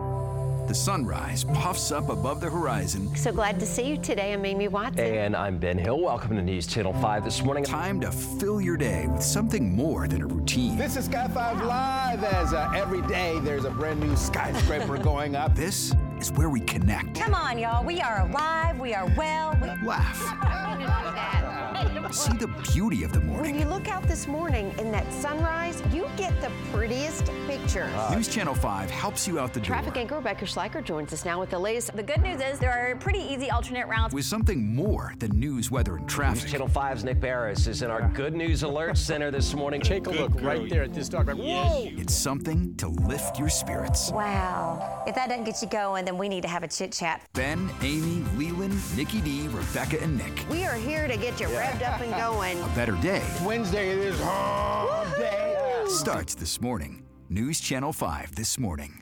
[SPEAKER 1] The sunrise puffs up above the horizon.
[SPEAKER 14] So glad to see you today. I'm Amy Watson.
[SPEAKER 46] And I'm Ben Hill. Welcome to News Channel 5 this morning.
[SPEAKER 47] Time to fill your day with something more than a routine.
[SPEAKER 32] This is Sky 5 Live as uh, every day there's a brand new skyscraper going up.
[SPEAKER 47] This is where we connect.
[SPEAKER 14] Come on, y'all. We are alive. We are well. We laugh.
[SPEAKER 47] See the beauty of the morning.
[SPEAKER 14] When you look out this morning in that sunrise, you get the prettiest picture.
[SPEAKER 47] Uh, News Channel 5 helps you out the
[SPEAKER 43] Traffic door. anchor Rebecca Schleicher joins us now with the latest. The good news is there are pretty easy alternate routes.
[SPEAKER 47] With something more than news, weather, and traffic.
[SPEAKER 46] News Channel 5's Nick Beres is in our Good News Alert Center this morning.
[SPEAKER 32] Take
[SPEAKER 46] a
[SPEAKER 32] look girl. right there at this dog. Right?
[SPEAKER 47] Whoa! It's something to lift your spirits.
[SPEAKER 14] Wow. If that doesn't get you going, then we need to have a chit chat.
[SPEAKER 47] Ben, Amy, Leland, Nikki D, Rebecca, and Nick.
[SPEAKER 14] We are here to get you yeah. ready revved up and going. A
[SPEAKER 47] better day.
[SPEAKER 32] Wednesday is hump day.
[SPEAKER 47] Starts this morning. News Channel 5 this morning.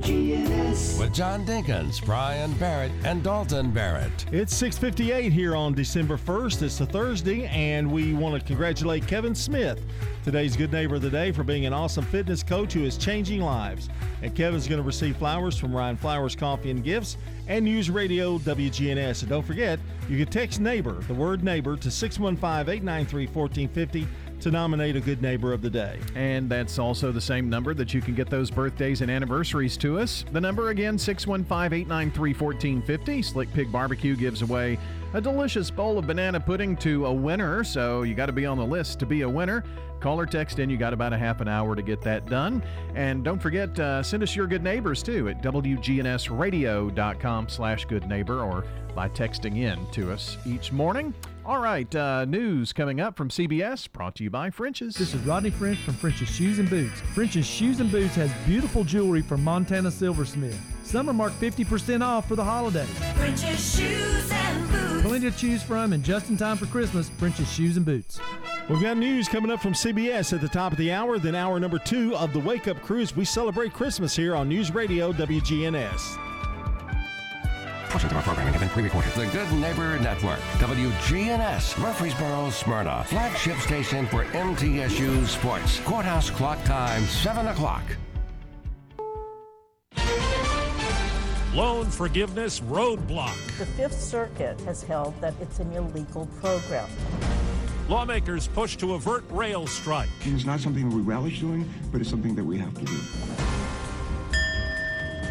[SPEAKER 1] WGNS. With John Dinkins, Brian Barrett, and Dalton Barrett.
[SPEAKER 3] It's 658 here on December 1st. It's a Thursday, and we want to congratulate Kevin Smith, today's Good Neighbor of the Day, for being an awesome fitness coach who is changing lives. And Kevin's going to receive flowers from Ryan Flowers Coffee and Gifts and News Radio WGNS. And don't forget, you can text neighbor, the word neighbor, to 615 893 1450 to nominate a good neighbor of the day.
[SPEAKER 4] And that's also the same number that you can get those birthdays and anniversaries to us. The number again, 615 893 1450. Slick Pig Barbecue gives away a delicious bowl of banana pudding to a winner, so you got to be on the list to be a winner. Call or text in. You got about a half an hour to get that done. And don't forget, uh, send us your good neighbors too at wgnsradio.com slash good neighbor or by texting in to us each morning. All right, uh, news coming up from CBS, brought to you by French's.
[SPEAKER 48] This is Rodney French from French's Shoes and Boots. French's Shoes and Boots has beautiful jewelry from Montana Silversmith. Summer marked 50% off for the holidays.
[SPEAKER 49] French's Shoes and Boots.
[SPEAKER 48] Plenty to choose from and just in time for Christmas, French's Shoes and Boots.
[SPEAKER 3] We've got news coming up from CBS at the top of the hour, then hour number two of the Wake Up Cruise. We celebrate Christmas here on News Radio WGNS.
[SPEAKER 1] Portions of our programming have been pre-recorded. The Good Neighbor Network, WGNS, Murfreesboro, Smyrna, flagship station for MTSU sports. Courthouse clock time, seven o'clock.
[SPEAKER 36] Loan forgiveness roadblock.
[SPEAKER 49] The Fifth Circuit has held that it's an illegal program.
[SPEAKER 36] Lawmakers push to avert rail strike.
[SPEAKER 39] it's not something we relish doing, but it's something that we have to do.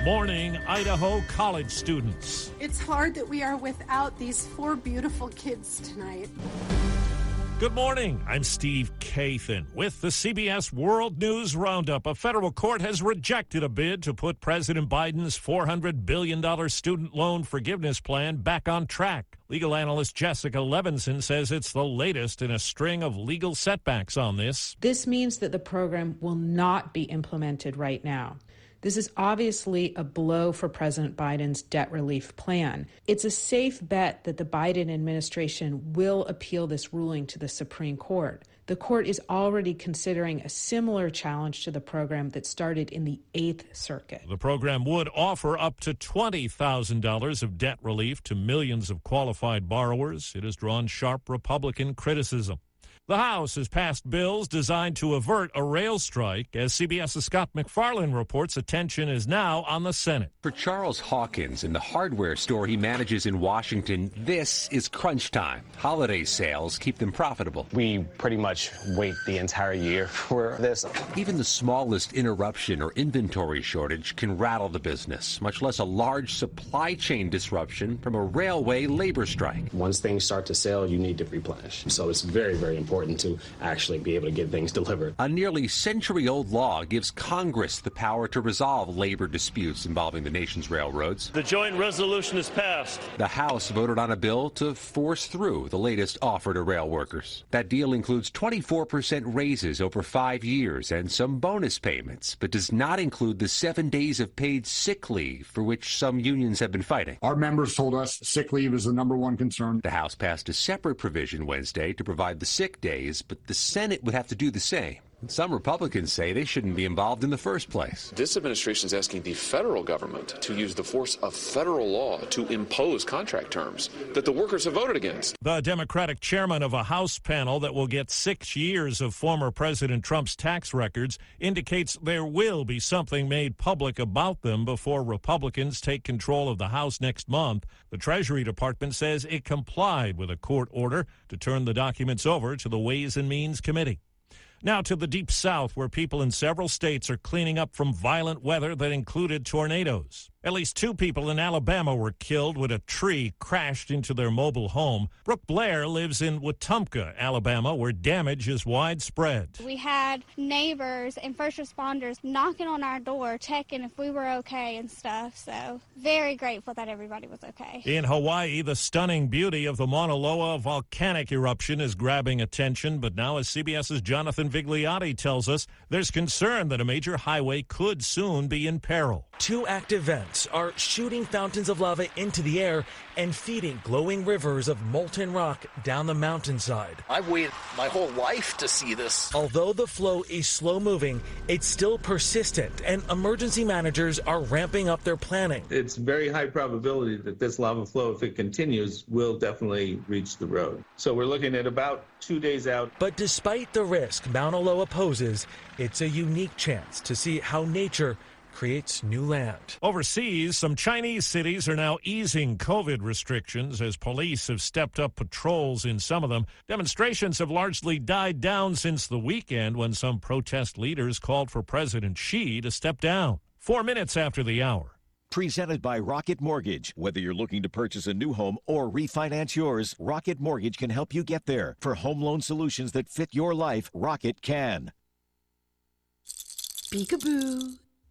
[SPEAKER 36] Morning, Idaho college students.
[SPEAKER 39] It's hard that we are without these four beautiful kids tonight.
[SPEAKER 36] Good morning. I'm Steve Kathan with the CBS World News Roundup. A federal court has rejected a bid to put President Biden's $400 billion student loan forgiveness plan back on track. Legal analyst Jessica Levinson says it's the latest in a string of legal setbacks on this.
[SPEAKER 49] This means that the program will not be implemented right now. This is obviously a blow for President Biden's debt relief plan. It's a safe bet that the Biden administration will appeal this ruling to the Supreme Court. The court is already considering a similar challenge to the program that started in the Eighth Circuit.
[SPEAKER 36] The program would offer up to $20,000 of debt relief to millions of qualified borrowers. It has drawn sharp Republican criticism. The House has passed bills designed to avert a rail strike. As CBS's Scott MacFarlane reports, attention is now on the Senate.
[SPEAKER 1] For Charles Hawkins in the hardware store he manages in Washington, this is crunch time. Holiday sales keep them profitable.
[SPEAKER 50] We pretty much wait the entire year for this.
[SPEAKER 1] Even the smallest interruption or inventory shortage can rattle the business, much less a large supply chain disruption from a railway labor strike.
[SPEAKER 51] Once things start to sell, you need to replenish. So it's very, very important important to actually be able to get things delivered.
[SPEAKER 1] A nearly century old law gives Congress the power to resolve labor disputes involving the nation's railroads.
[SPEAKER 52] The joint resolution is passed.
[SPEAKER 1] The House voted on a bill to force through the latest offer to rail workers. That deal includes 24% raises over five years and some bonus payments, but does not include the seven days of paid sick leave for which some unions have been fighting.
[SPEAKER 53] Our members told us sick leave is the number one concern.
[SPEAKER 1] The House passed a separate provision Wednesday to provide the sick day days, but the Senate would have to do the same some Republicans say they shouldn't be involved in the first place.
[SPEAKER 54] This administration is asking the federal government to use the force of federal law to impose contract terms that the workers have voted against.
[SPEAKER 36] The Democratic chairman of a House panel that will get six years of former President Trump's tax records indicates there will be something made public about them before Republicans take control of the House next month. The Treasury Department says it complied with a court order to turn the documents over to the Ways and Means Committee. Now to the deep south, where people in several states are cleaning up from violent weather that included tornadoes. At least two people in Alabama were killed when a tree crashed into their mobile home. Brooke Blair lives in Wetumpka, Alabama, where damage is widespread.
[SPEAKER 55] We had neighbors and first responders knocking on our door, checking if we were okay and stuff. So, very grateful that everybody was okay.
[SPEAKER 36] In Hawaii, the stunning beauty of the Mauna Loa volcanic eruption is grabbing attention, but now, as CBS's Jonathan Vigliotti tells us, there's concern that a major highway could soon be in peril.
[SPEAKER 56] Two active events are shooting fountains of lava into the air and feeding glowing rivers of molten rock down the mountainside.
[SPEAKER 57] I waited my whole life to see this.
[SPEAKER 56] Although the flow is slow moving, it's still persistent, and emergency managers are ramping up their planning.
[SPEAKER 58] It's very high probability that this lava flow, if it continues, will definitely reach the road. So we're looking at about two days out.
[SPEAKER 56] But despite the risk Mauna Loa poses, it's a unique chance to see how nature creates new land.
[SPEAKER 36] Overseas, some Chinese cities are now easing COVID restrictions as police have stepped up patrols in some of them. Demonstrations have largely died down since the weekend when some protest leaders called for President Xi to step down. Four minutes after the hour.
[SPEAKER 59] Presented by Rocket Mortgage. Whether you're looking to purchase a new home or refinance yours, Rocket Mortgage can help you get there. For home loan solutions that fit your life, Rocket can.
[SPEAKER 60] Peekaboo.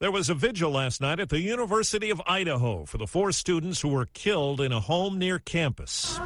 [SPEAKER 36] There was a vigil last night at the University of Idaho for the four students who were killed in a home near campus.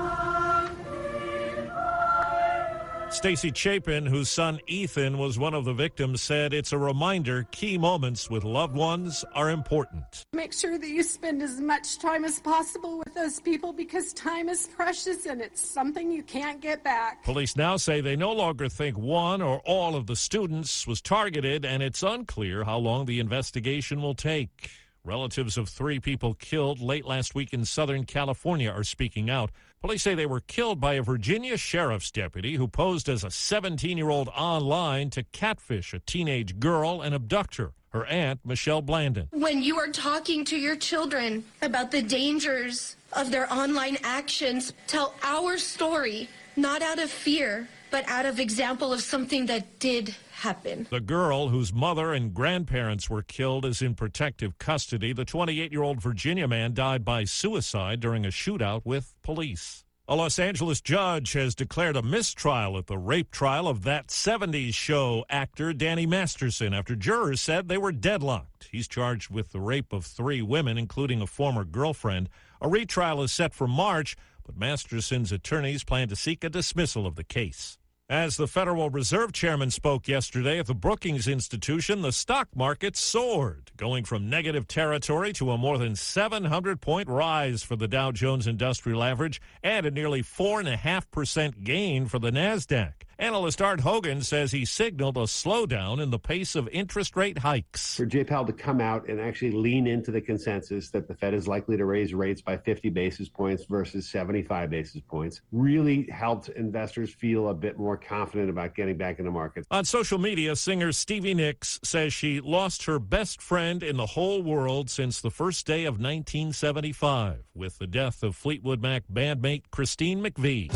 [SPEAKER 36] Stacy Chapin, whose son Ethan was one of the victims, said it's a reminder key moments with loved ones are important.
[SPEAKER 61] Make sure that you spend as much time as possible with those people because time is precious and it's something you can't get back.
[SPEAKER 36] Police now say they no longer think one or all of the students was targeted and it's unclear how long the investigation will take. Relatives of three people killed late last week in Southern California are speaking out. Police say they were killed by a Virginia sheriff's deputy who posed as a 17 year old online to catfish a teenage girl and abduct her. Her aunt, Michelle Blandon.
[SPEAKER 62] When you are talking to your children about the dangers of their online actions, tell our story, not out of fear, but out of example of something that did happen.
[SPEAKER 36] The girl, whose mother and grandparents were killed, is in protective custody. The 28 year old Virginia man died by suicide during a shootout with police. A Los Angeles judge has declared a mistrial at the rape trial of that 70s show actor Danny Masterson after jurors said they were deadlocked. He's charged with the rape of three women, including a former girlfriend. A retrial is set for March, but Masterson's attorneys plan to seek a dismissal of the case. As the Federal Reserve Chairman spoke yesterday at the Brookings Institution, the stock market soared, going from negative territory to a more than 700 point rise for the Dow Jones Industrial Average and a nearly 4.5% gain for the NASDAQ. Analyst Art Hogan says he signaled a slowdown in the pace of interest rate hikes.
[SPEAKER 55] For Jay Powell to come out and actually lean into the consensus that the Fed is likely to raise rates by 50 basis points versus 75 basis points really helped investors feel a bit more confident about getting back in the market.
[SPEAKER 36] On social media, singer Stevie Nicks says she lost her best friend in the whole world since the first day of 1975 with the death of Fleetwood Mac bandmate Christine McVie.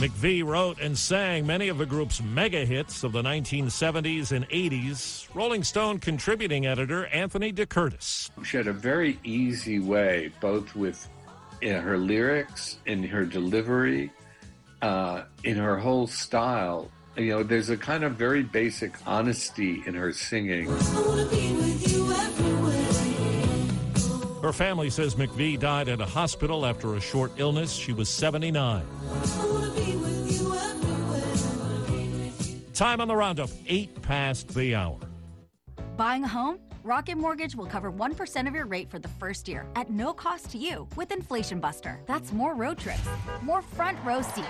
[SPEAKER 36] McVie wrote and sang many of the group's mega hits of the 1970s and 80s. Rolling Stone contributing editor Anthony DeCurtis.
[SPEAKER 58] She had a very easy way, both with in her lyrics, in her delivery, uh, in her whole style. You know, there's a kind of very basic honesty in her singing.
[SPEAKER 36] Her family says McVie died at a hospital after a short illness. She was 79. Time on the roundup, eight past the hour.
[SPEAKER 60] Buying a home? Rocket Mortgage will cover 1% of your rate for the first year at no cost to you with Inflation Buster. That's more road trips, more front row seats.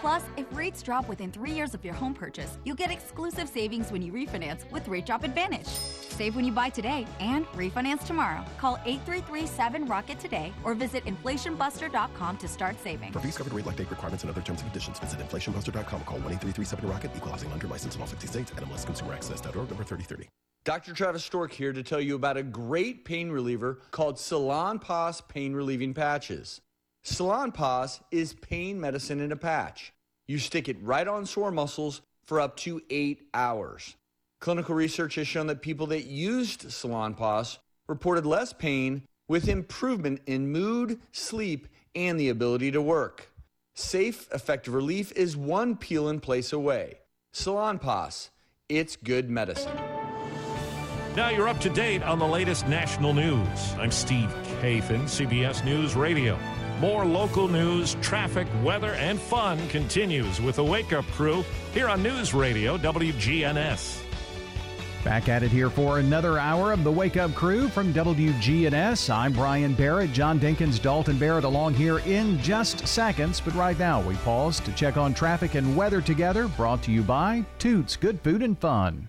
[SPEAKER 60] Plus, if rates drop within three years of your home purchase, you'll get exclusive savings when you refinance with Rate Drop Advantage. Save when you buy today and refinance tomorrow. Call 833-7ROCKET today or visit inflationbuster.com to start saving. For fees covered rate like date requirements and other terms and conditions, visit inflationbuster.com. Call 1-833-7ROCKET,
[SPEAKER 63] equalizing under license in all 50 states, NMLS Consumer number 3030. Dr. Travis Stork here to tell you about a great pain reliever called Salonpas Pain Relieving Patches. Salonpas is pain medicine in a patch. You stick it right on sore muscles for up to eight hours. Clinical research has shown that people that used Salonpas reported less pain with improvement in mood, sleep, and the ability to work. Safe, effective relief is one peel and place away. Salonpas, it's good medicine.
[SPEAKER 36] Now you're up to date on the latest national news. I'm Steve Kathan, CBS News Radio. More local news, traffic, weather, and fun continues with the Wake Up Crew here on News Radio WGNS.
[SPEAKER 4] Back at it here for another hour of the Wake Up Crew from WGNS. I'm Brian Barrett, John Dinkins, Dalton Barrett along here in just seconds. But right now, we pause to check on traffic and weather together, brought to you by Toots Good Food and Fun.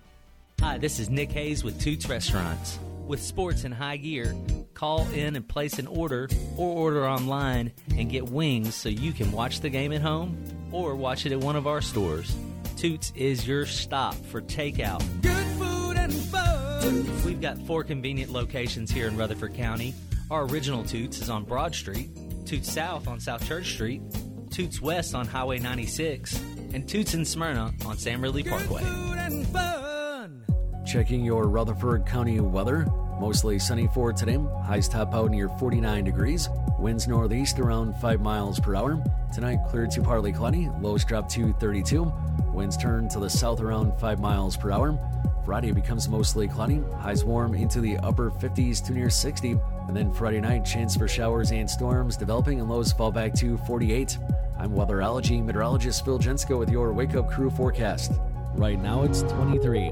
[SPEAKER 64] Hi, this is Nick Hayes with Toots Restaurants. With sports in high gear, call in and place an order or order online and get wings so you can watch the game at home or watch it at one of our stores. Toots is your stop for takeout. Good food and fun. We've got four convenient locations here in Rutherford County. Our original Toots is on Broad Street, Toots South on South Church Street, Toots West on Highway 96, and Toots in Smyrna on Sam Ridley Parkway.
[SPEAKER 5] Checking your Rutherford County weather. Mostly sunny for today. Highs top out near 49 degrees. Winds northeast around 5 miles per hour. Tonight, clear to partly cloudy. Lows drop to 32. Winds turn to the south around 5 miles per hour. Friday becomes mostly cloudy. Highs warm into the upper 50s to near 60. And then Friday night, chance for showers and storms developing, and lows fall back to 48. I'm weatherology meteorologist Phil Jensko with your Wake Up Crew forecast. Right now, it's 23.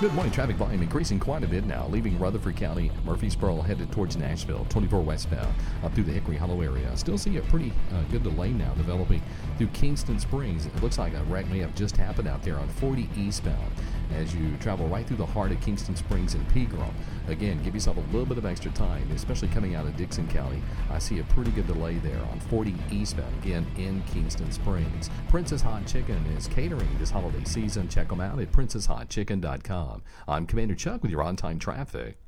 [SPEAKER 22] Good morning. Traffic volume increasing quite a bit now, leaving Rutherford County, Murfreesboro, headed towards Nashville, 24 westbound, up through the Hickory Hollow area. Still see a pretty uh, good delay now developing through Kingston Springs. It looks like a wreck may have just happened out there on 40 eastbound as you travel right through the heart of Kingston Springs and Pegram. Again, give yourself a little bit of extra time, especially coming out of Dickson County. I see a pretty good delay there on 40 eastbound, again in Kingston Springs. Prince's Hot Chicken is catering this holiday season. Check them out at princeshotchicken.com. I'm Commander Chuck with your on time traffic.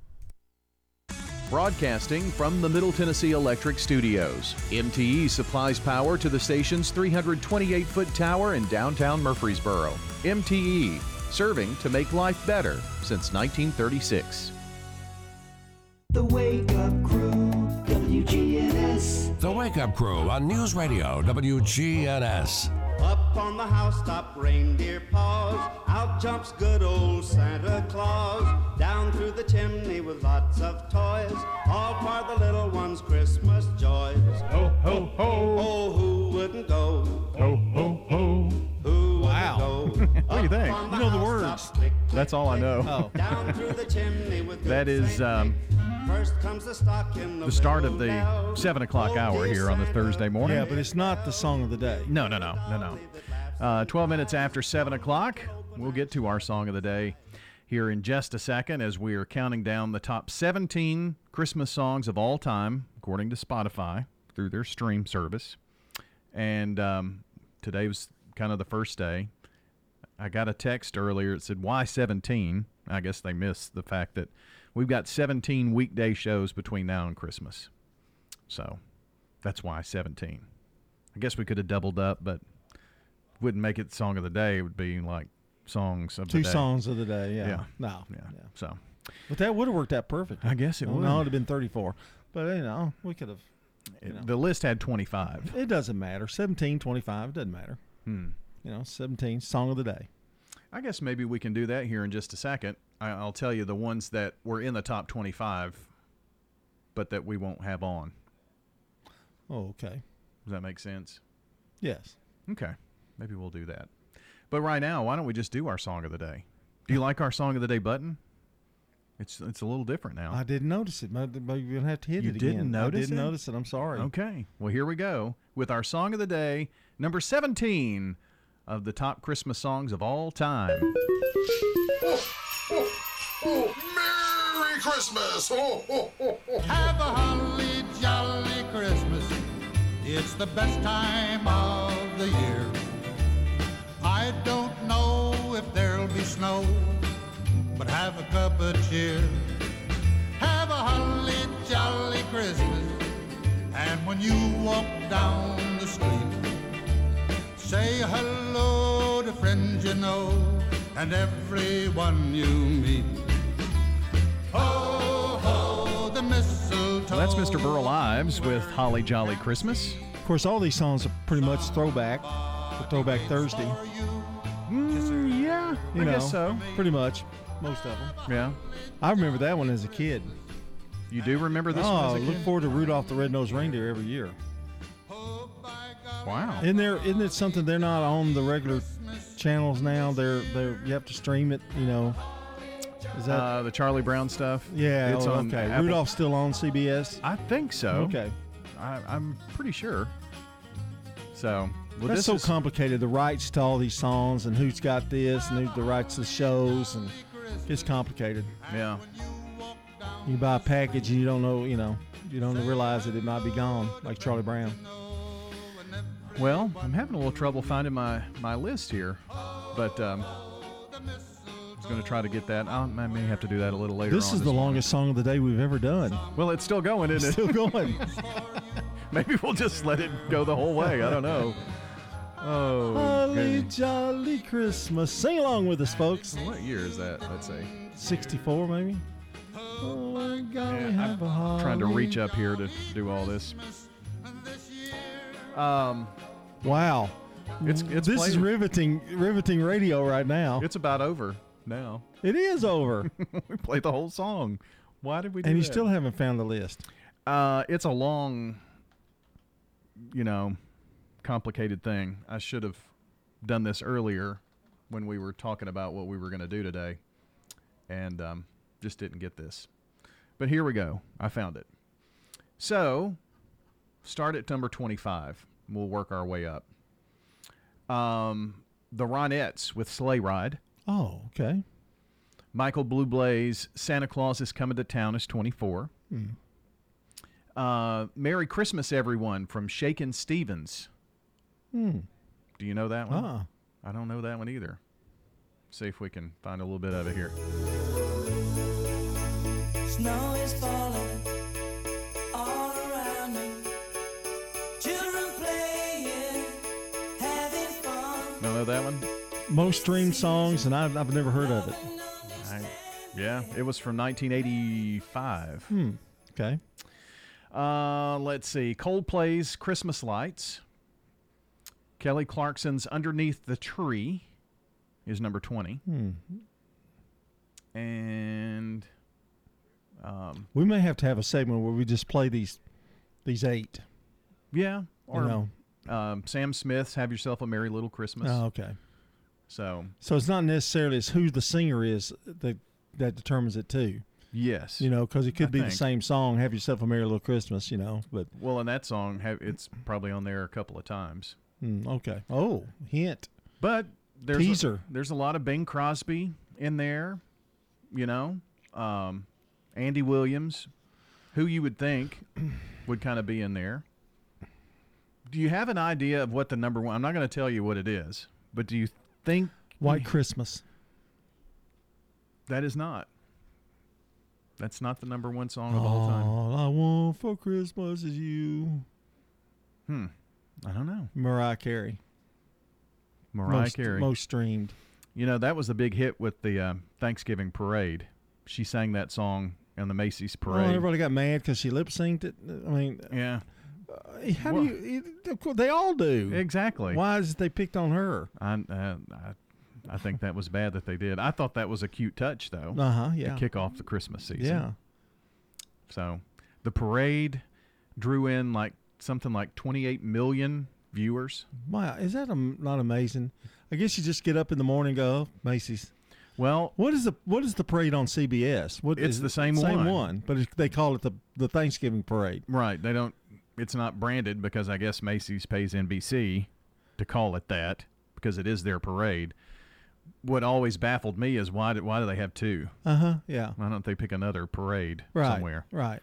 [SPEAKER 37] Broadcasting from the Middle Tennessee Electric Studios, MTE supplies power to the station's 328 foot tower in downtown Murfreesboro. MTE, serving to make life better since 1936. The Wake
[SPEAKER 47] Up Crew, WGNS. The Wake Up Crew on News Radio, WGNS. Up on the housetop, reindeer paws. Out jumps good old Santa Claus. Down through the chimney with lots of toys.
[SPEAKER 4] All for the little ones' Christmas joys. Ho, ho, ho. Oh, who wouldn't go? Ho, ho, ho. what do you think? You know the words.
[SPEAKER 3] That's all I know. Oh.
[SPEAKER 4] that is um, the start of the seven o'clock hour here on the Thursday morning.
[SPEAKER 3] Yeah, but it's not the song of the day.
[SPEAKER 4] No, no, no, no, no. Uh, Twelve minutes after seven o'clock, we'll get to our song of the day here in just a second as we are counting down the top 17 Christmas songs of all time, according to Spotify through their stream service. And um, today was kind of the first day. I got a text earlier. It said, why 17? I guess they missed the fact that we've got 17 weekday shows between now and Christmas. So that's why 17. I guess we could have doubled up, but wouldn't make it song of the day. It would be like songs of
[SPEAKER 3] Two
[SPEAKER 4] the day.
[SPEAKER 3] songs of the day. Yeah. yeah. No. Yeah. yeah.
[SPEAKER 4] So.
[SPEAKER 3] But that would have worked out perfect.
[SPEAKER 4] I guess it would.
[SPEAKER 3] No, it would have been 34. But, you know, we could have.
[SPEAKER 4] the list had 25.
[SPEAKER 3] It doesn't matter. 17, 25, doesn't matter. Hmm you know, 17 song of the day.
[SPEAKER 4] I guess maybe we can do that here in just a second. I'll tell you the ones that were in the top 25, but that we won't have on.
[SPEAKER 3] Oh, okay.
[SPEAKER 4] Does that make sense?
[SPEAKER 3] Yes.
[SPEAKER 4] Okay. Maybe we'll do that. But right now, why don't we just do our song of the day? Do you like our song of the day button? It's it's a little different now.
[SPEAKER 3] I didn't notice it, but you're gonna have to hit
[SPEAKER 4] you
[SPEAKER 3] it
[SPEAKER 4] again. You
[SPEAKER 3] didn't
[SPEAKER 4] notice
[SPEAKER 3] I didn't
[SPEAKER 4] it?
[SPEAKER 3] notice it. I'm sorry.
[SPEAKER 4] Okay. Well, here we go with our song of the day, number 17, of the top Christmas songs of all time. Oh, oh, oh. Merry Christmas! Have a holly jolly Christmas. It's the best time of the year. I don't know if there'll be snow, but have a cup of cheer. Have a holly jolly Christmas. And when you walk down the street, Say hello to friends you know and everyone you meet. Ho, ho, the mistletoe. Well, that's Mr. Burl Ives with Holly Jolly Christmas.
[SPEAKER 3] Of course, all these songs are pretty much throwback, Throwback Thursday.
[SPEAKER 4] Mm, yeah, you I know, guess so.
[SPEAKER 3] Pretty much, most of them.
[SPEAKER 4] Yeah,
[SPEAKER 3] I remember that one as a kid.
[SPEAKER 4] You do remember this? Oh, one
[SPEAKER 3] look forward to Rudolph the Red-Nosed Reindeer every year. Wow. Isn't there isn't it something they're not on the regular channels now? They're they're you have to stream it, you know.
[SPEAKER 4] Is that uh, the Charlie Brown stuff?
[SPEAKER 3] Yeah, it's oh, on okay. Apple. Rudolph's still on CBS?
[SPEAKER 4] I think so.
[SPEAKER 3] Okay.
[SPEAKER 4] I, am pretty sure. So
[SPEAKER 3] well, that's so is, complicated. The rights to all these songs and who's got this and who the rights to the shows and it's complicated.
[SPEAKER 4] Yeah.
[SPEAKER 3] You buy a package and you don't know, you know, you don't realize that it might be gone, like Charlie Brown.
[SPEAKER 4] Well, I'm having a little trouble finding my, my list here, but um, I am going to try to get that. I'll, I may have to do that a little later. This
[SPEAKER 3] is the morning. longest song of the day we've ever done.
[SPEAKER 4] Well, it's still going,
[SPEAKER 3] isn't it? Still going.
[SPEAKER 4] Maybe we'll just let it go the whole way. I don't know. Oh,
[SPEAKER 3] holly jolly Christmas! Sing along with us, folks.
[SPEAKER 4] What year is that? I'd say
[SPEAKER 3] sixty-four, maybe. Oh my
[SPEAKER 4] God! Yeah, I'm trying to reach up here to do all this. Um,
[SPEAKER 3] Wow.
[SPEAKER 4] It's, mm. it's
[SPEAKER 3] this playing. is riveting riveting radio right now.
[SPEAKER 4] It's about over now.
[SPEAKER 3] It is over.
[SPEAKER 4] we played the whole song. Why did we? And
[SPEAKER 3] you that? still haven't found the list.
[SPEAKER 4] Uh, it's a long, you know, complicated thing. I should have done this earlier when we were talking about what we were going to do today, and um, just didn't get this. But here we go. I found it. So, start at number twenty-five. We'll work our way up. Um, the Ronettes with Sleigh Ride.
[SPEAKER 3] Oh, okay.
[SPEAKER 4] Michael Bublé's, Santa Claus is Coming to Town is 24. Hmm. Uh, Merry Christmas, everyone, from Shakin' Stevens.
[SPEAKER 3] Hmm.
[SPEAKER 4] Do you know that one? Uh-uh. I don't know that one either. See if we can find a little bit of it here. Snow is falling. know that one?
[SPEAKER 3] Most streamed songs, and I've, I've never heard of it.
[SPEAKER 4] I, yeah, it was from
[SPEAKER 3] 1985. Hmm. Okay. Uh,
[SPEAKER 4] let's see. Coldplay's Christmas Lights. Kelly Clarkson's Underneath the Tree is number 20. Hmm. And um,
[SPEAKER 3] we may have to have a segment where we just play these these eight.
[SPEAKER 4] Yeah. Or you know, um, Sam Smith's "Have Yourself a Merry Little Christmas."
[SPEAKER 3] Oh, okay.
[SPEAKER 4] So,
[SPEAKER 3] so it's not necessarily it's who the singer is that that determines it too.
[SPEAKER 4] Yes,
[SPEAKER 3] you know, because it could I be think. the same song, "Have Yourself a Merry Little Christmas," you know. But
[SPEAKER 4] well, in that song, it's probably on there a couple of times.
[SPEAKER 3] Mm, okay. Oh, hint.
[SPEAKER 4] But there's teaser. A, there's a lot of Bing Crosby in there, you know, um, Andy Williams, who you would think would kind of be in there do you have an idea of what the number one? I'm not going to tell you what it is, but do you think
[SPEAKER 3] White Christmas?
[SPEAKER 4] That is not. That's not the number one song of all
[SPEAKER 3] time. All I want for Christmas is you.
[SPEAKER 4] Hmm. I don't know.
[SPEAKER 3] Mariah Carey.
[SPEAKER 4] Mariah
[SPEAKER 3] most,
[SPEAKER 4] Carey.
[SPEAKER 3] Most streamed.
[SPEAKER 4] You know, that was a big hit with the uh, Thanksgiving parade. She sang that song on the Macy's oh, parade.
[SPEAKER 3] Well, everybody got mad because she lip synced it. I mean,
[SPEAKER 4] yeah.
[SPEAKER 3] Uh, how do you? They all do
[SPEAKER 4] exactly.
[SPEAKER 3] Why is it they picked on her?
[SPEAKER 4] I, uh, I, I think that was bad that they did. I thought that was a cute touch though.
[SPEAKER 3] Uh huh. Yeah.
[SPEAKER 4] To kick off the Christmas season.
[SPEAKER 3] Yeah.
[SPEAKER 4] So, the parade drew in like something like 28 million viewers.
[SPEAKER 3] Wow, is that a, not amazing? I guess you just get up in the morning and go, oh, Macy's.
[SPEAKER 4] Well,
[SPEAKER 3] what is the what is the parade on CBS? What it's
[SPEAKER 4] the
[SPEAKER 3] same,
[SPEAKER 4] same
[SPEAKER 3] one.
[SPEAKER 4] one,
[SPEAKER 3] but they call it the the Thanksgiving parade.
[SPEAKER 4] Right. They don't it's not branded because I guess Macy's pays NBC to call it that because it is their parade. What always baffled me is why why do they have two?
[SPEAKER 3] Uh huh. Yeah.
[SPEAKER 4] Why don't they pick another parade
[SPEAKER 3] right,
[SPEAKER 4] somewhere?
[SPEAKER 3] Right.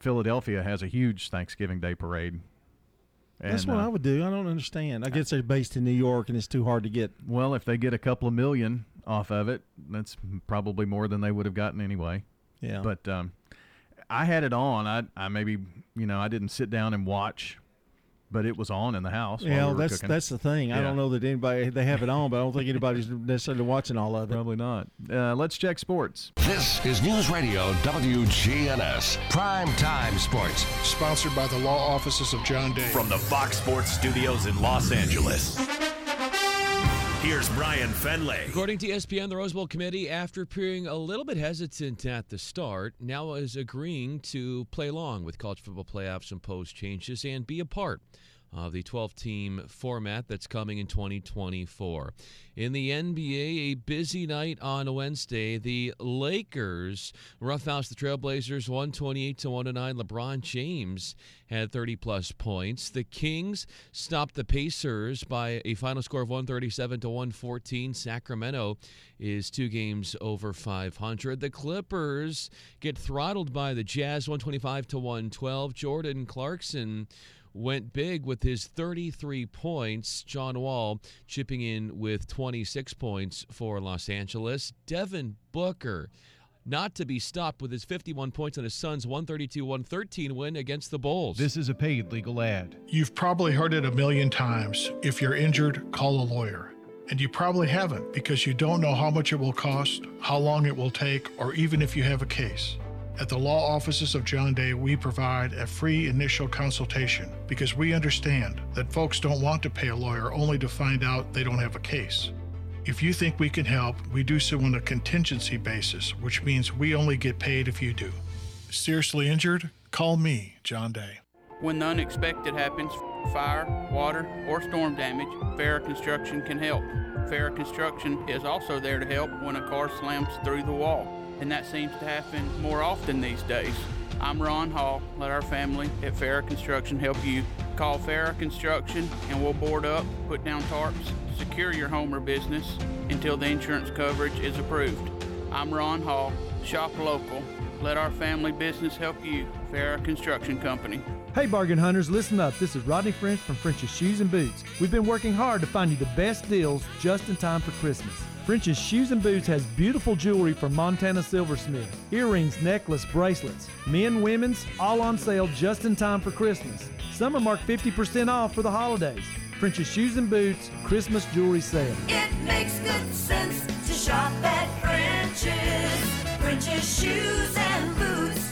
[SPEAKER 4] Philadelphia has a huge Thanksgiving Day parade.
[SPEAKER 3] And, That's what uh, I would do. I don't understand. I guess they're based in New York and it's too hard to get.
[SPEAKER 4] Well, if they get a couple of million off of it, that's probably more than they would have gotten anyway.
[SPEAKER 3] Yeah.
[SPEAKER 4] But um, I had it on. I I maybe you know I didn't sit down and watch, but it was on in the house. Yeah, we
[SPEAKER 3] that's
[SPEAKER 4] cooking.
[SPEAKER 3] that's the thing. Yeah. I don't know that anybody they have it on, but I don't think anybody's necessarily watching all of it.
[SPEAKER 4] Probably not. Uh, let's check sports.
[SPEAKER 47] This is News Radio WGNS Prime Time Sports,
[SPEAKER 53] sponsored by the law offices of John Day
[SPEAKER 47] from the Fox Sports Studios in Los Angeles. Here's Brian Fenley.
[SPEAKER 55] According to ESPN, the Rose Bowl committee, after appearing a little bit hesitant at the start, now is agreeing to play along with college football playoffs and post changes and be a part of the 12 team format that's coming in 2024. In the NBA, a busy night on Wednesday. The Lakers roughhouse the Trailblazers 128 to 109. LeBron James had 30 plus points. The Kings stopped the Pacers by a final score of 137 to 114. Sacramento is two games over 500. The Clippers get throttled by the Jazz 125 to 112. Jordan Clarkson went big with his 33 points. John Wall chipping in with 26 points for Los Angeles. Devin Booker not to be stopped with his 51 points on his Suns' 132 113 win against the Bulls.
[SPEAKER 65] This is a paid legal ad.
[SPEAKER 53] You've probably heard it a million times. If you're injured, call a lawyer. And you probably haven't because you don't know how much it will cost, how long it will take, or even if you have a case. At the law offices of John Day, we provide a free initial consultation because we understand that folks don't want to pay a lawyer only to find out they don't have a case. If you think we can help, we do so on a contingency basis, which means we only get paid if you do. Seriously injured? Call me, John Day.
[SPEAKER 55] When the unexpected happens, fire, water, or storm damage, Fair Construction can help. Fair Construction is also there to help when a car slams through the wall and that seems to happen more often these days. I'm Ron Hall. Let our family at Farrah Construction help you. Call Farrah Construction and we'll board up, put down tarps, secure your home or business until the insurance coverage is approved. I'm Ron Hall. Shop local. Let our family business help you. Farrah Construction Company.
[SPEAKER 48] Hey, bargain hunters, listen up. This is Rodney French from French's Shoes and Boots. We've been working hard to find you the best deals just in time for Christmas. French's Shoes and Boots has beautiful jewelry from Montana Silversmith. Earrings, necklace, bracelets. Men, women's, all on sale just in time for Christmas. Some are marked 50% off for the holidays. French's Shoes and Boots Christmas Jewelry Sale. It
[SPEAKER 66] makes good sense to shop at French's. French's Shoes and Boots.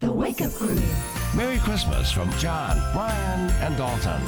[SPEAKER 67] The
[SPEAKER 47] Wake Up Crew. Merry Christmas from John, Brian, and Dalton.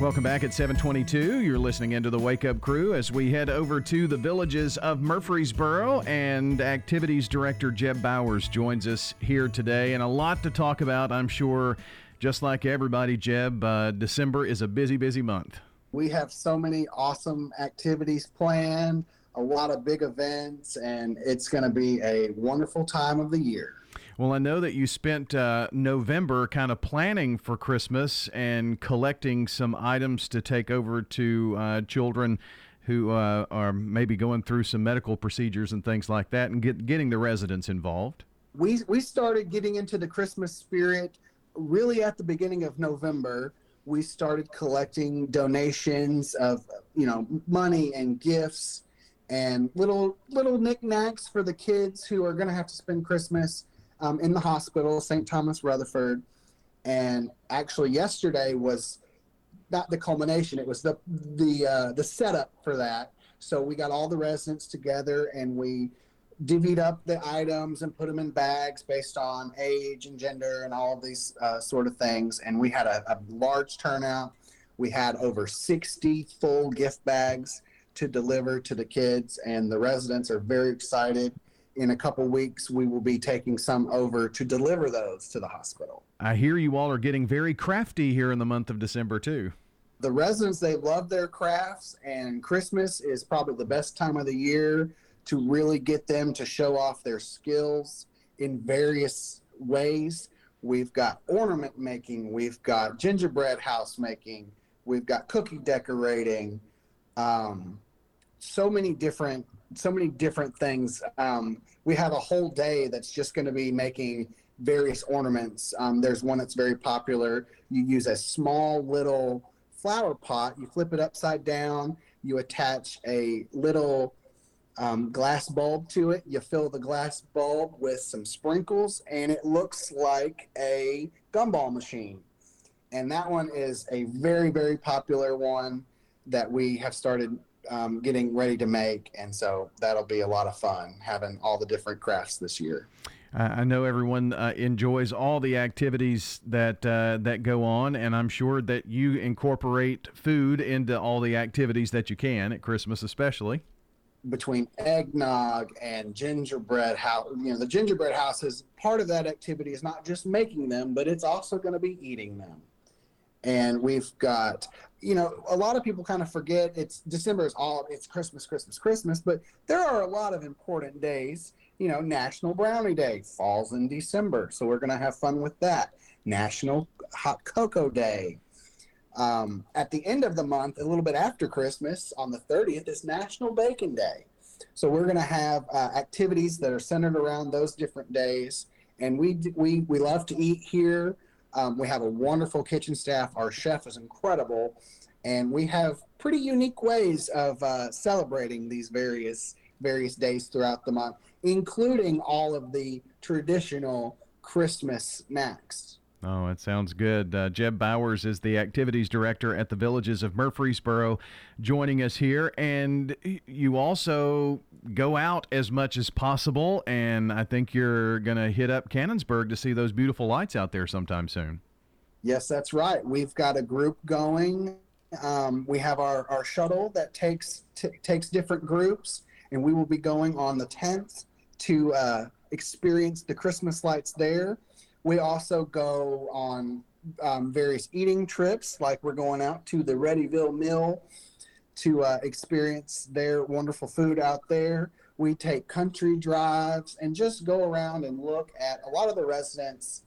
[SPEAKER 4] Welcome back at 722. You're listening into the Wake Up Crew as we head over to the villages of Murfreesboro and Activities Director Jeb Bowers joins us here today and a lot to talk about, I'm sure. Just like everybody, Jeb, uh, December is a busy, busy month.
[SPEAKER 68] We have so many awesome activities planned, a lot of big events, and it's going to be a wonderful time of the year.
[SPEAKER 4] Well, I know that you spent uh, November kind of planning for Christmas and collecting some items to take over to uh, children who uh, are maybe going through some medical procedures and things like that and get, getting the residents involved.
[SPEAKER 68] We, we started getting into the Christmas spirit really at the beginning of November. We started collecting donations of, you know, money and gifts and little little knickknacks for the kids who are going to have to spend Christmas um, in the hospital, St. Thomas Rutherford. And actually, yesterday was not the culmination; it was the the uh, the setup for that. So we got all the residents together and we divvied up the items and put them in bags based on age and gender and all of these uh, sort of things. And we had a, a large turnout. We had over 60 full gift bags to deliver to the kids, and the residents are very excited in a couple weeks, we will be taking some over to deliver those to the hospital.
[SPEAKER 4] I hear you all are getting very crafty here in the month of December, too.
[SPEAKER 68] The residents, they love their crafts, and Christmas is probably the best time of the year to really get them to show off their skills in various ways. We've got ornament making, we've got gingerbread house making, we've got cookie decorating. Um, so many different so many different things. Um, we have a whole day that's just going to be making various ornaments. Um, there's one that's very popular. You use a small little flower pot, you flip it upside down, you attach a little um, glass bulb to it, you fill the glass bulb with some sprinkles, and it looks like a gumball machine. And that one is a very, very popular one that we have started um, getting ready to make, and so that'll be a lot of fun having all the different crafts this year.
[SPEAKER 4] I know everyone uh, enjoys all the activities that uh, that go on, and I'm sure that you incorporate food into all the activities that you can at Christmas, especially.
[SPEAKER 68] Between eggnog and gingerbread house, you know, the gingerbread house is part of that activity is not just making them, but it's also going to be eating them and we've got you know a lot of people kind of forget it's december is all it's christmas christmas christmas but there are a lot of important days you know national brownie day falls in december so we're going to have fun with that national hot cocoa day um, at the end of the month a little bit after christmas on the 30th is national bacon day so we're going to have uh, activities that are centered around those different days and we we we love to eat here um, we have a wonderful kitchen staff. Our chef is incredible, and we have pretty unique ways of uh, celebrating these various various days throughout the month, including all of the traditional Christmas snacks.
[SPEAKER 4] Oh, it sounds good. Uh, Jeb Bowers is the activities director at the Villages of Murfreesboro, joining us here. And you also go out as much as possible. And I think you're going to hit up Cannonsburgh to see those beautiful lights out there sometime soon.
[SPEAKER 68] Yes, that's right. We've got a group going. Um, we have our, our shuttle that takes t- takes different groups, and we will be going on the 10th to uh, experience the Christmas lights there we also go on um, various eating trips, like we're going out to the Readyville Mill to uh, experience their wonderful food out there. We take country drives and just go around and look at a lot of the residents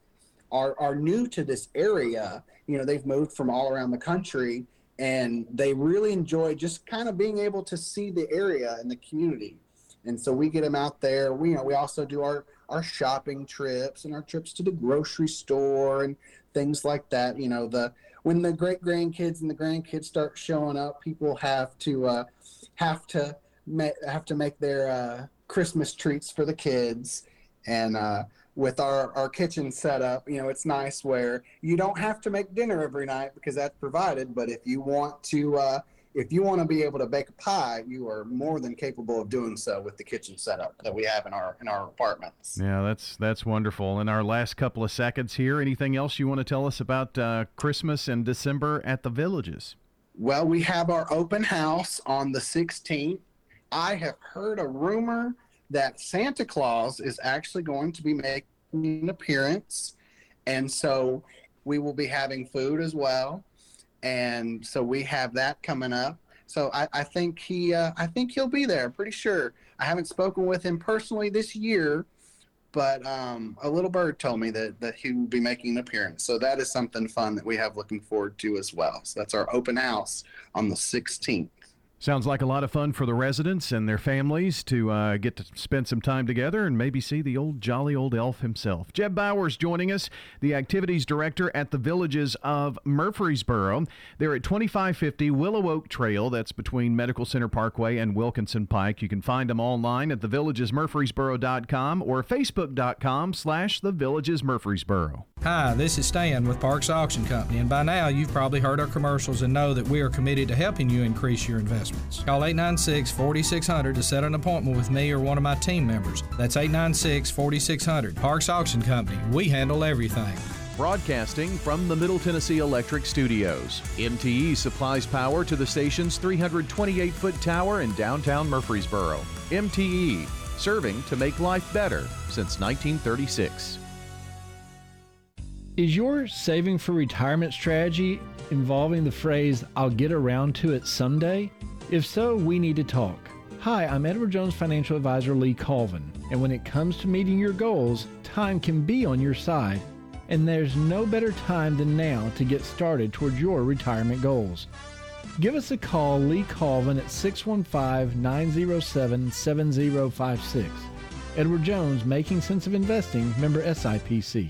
[SPEAKER 68] are, are new to this area. You know, they've moved from all around the country and they really enjoy just kind of being able to see the area and the community. And so we get them out there. We, you know, we also do our our shopping trips and our trips to the grocery store and things like that. You know, the when the great grandkids and the grandkids start showing up, people have to uh, have to ma- have to make their uh, Christmas treats for the kids. And uh, with our our kitchen set up, you know, it's nice where you don't have to make dinner every night because that's provided. But if you want to uh, if you want to be able to bake a pie, you are more than capable of doing so with the kitchen setup that we have in our in our apartments.
[SPEAKER 4] Yeah, that's that's wonderful. In our last couple of seconds here, anything else you want to tell us about uh, Christmas and December at the Villages?
[SPEAKER 68] Well, we have our open house on the 16th. I have heard a rumor that Santa Claus is actually going to be making an appearance, and so we will be having food as well and so we have that coming up. So I, I think he, uh, I think he'll be there. Pretty sure. I haven't spoken with him personally this year, but um, a little bird told me that that he will be making an appearance. So that is something fun that we have looking forward to as well. So that's our open house on the 16th.
[SPEAKER 4] Sounds like a lot of fun for the residents and their families to uh, get to spend some time together and maybe see the old jolly old elf himself. Jeb Bowers joining us, the activities director at the Villages of Murfreesboro. They're at 2550 Willow Oak Trail. That's between Medical Center Parkway and Wilkinson Pike. You can find them online at thevillagesmurfreesboro.com or facebook.com slash thevillagesmurfreesboro.
[SPEAKER 69] Hi, this is Stan with Parks Auction Company, and by now you've probably heard our commercials and know that we are committed to helping you increase your investment. Call 896 4600 to set an appointment with me or one of my team members. That's 896 4600. Parks Auction Company. We handle everything.
[SPEAKER 70] Broadcasting from the Middle Tennessee Electric Studios, MTE supplies power to the station's 328 foot tower in downtown Murfreesboro. MTE, serving to make life better since 1936. Is
[SPEAKER 71] your saving for retirement strategy involving the phrase, I'll get around to it someday? If so, we need to talk. Hi, I'm Edward Jones financial advisor Lee Colvin, and when it comes to meeting your goals, time can be on your side, and there's no better time than now to get started towards your retirement goals. Give us a call, Lee Colvin, at 615 907 7056. Edward Jones, Making Sense of Investing, member SIPC.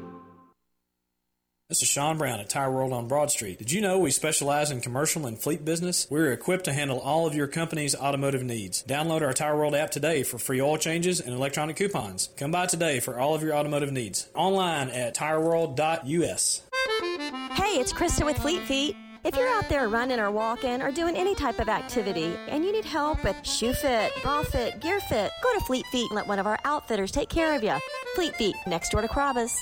[SPEAKER 72] This is Sean Brown at Tire World on Broad Street. Did you know we specialize in commercial and fleet business? We're equipped to handle all of your company's automotive needs. Download our Tire World app today for free oil changes and electronic coupons. Come by today for all of your automotive needs. Online at tireworld.us.
[SPEAKER 73] Hey, it's Krista with Fleet Feet. If you're out there running or walking or doing any type of activity and you need help with shoe fit, bra fit, gear fit, go to Fleet Feet and let one of our outfitters take care of you. Fleet Feet, next door to Carrabba's.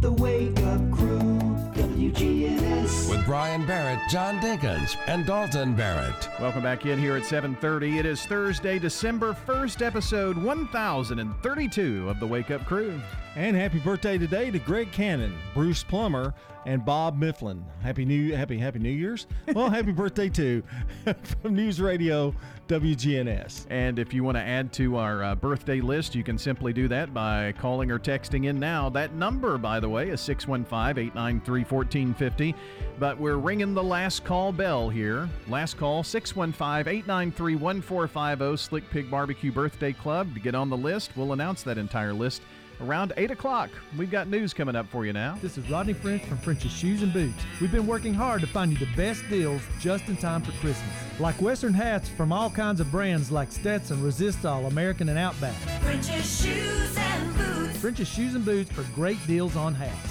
[SPEAKER 73] The
[SPEAKER 47] Wake Up Crew, WGNS. With Brian Barrett, John Dinkins, and Dalton Barrett.
[SPEAKER 4] Welcome back in here at 7.30. It is Thursday, December 1st, episode 1032 of The Wake Up Crew.
[SPEAKER 3] And happy birthday today to Greg Cannon, Bruce Plummer, and Bob Mifflin. Happy New Happy Happy New Year's. Well, happy birthday too from News Radio WGNS.
[SPEAKER 4] And if you want
[SPEAKER 3] to
[SPEAKER 4] add to our uh, birthday list, you can simply do that by calling or texting in now. That number, by the way, is 615-893-1450. But we're ringing the last call bell here. Last call 615-893-1450 Slick Pig Barbecue Birthday Club to get on the list. We'll announce that entire list around 8 o'clock. We've got news coming up for you now.
[SPEAKER 48] This is Rodney French from French's Shoes and Boots. We've been working hard to find you the best deals just in time for Christmas. Like Western hats from all kinds of brands like Stetson, Resistol, American, and Outback.
[SPEAKER 66] French's Shoes and Boots.
[SPEAKER 48] French's Shoes and Boots for great deals on hats.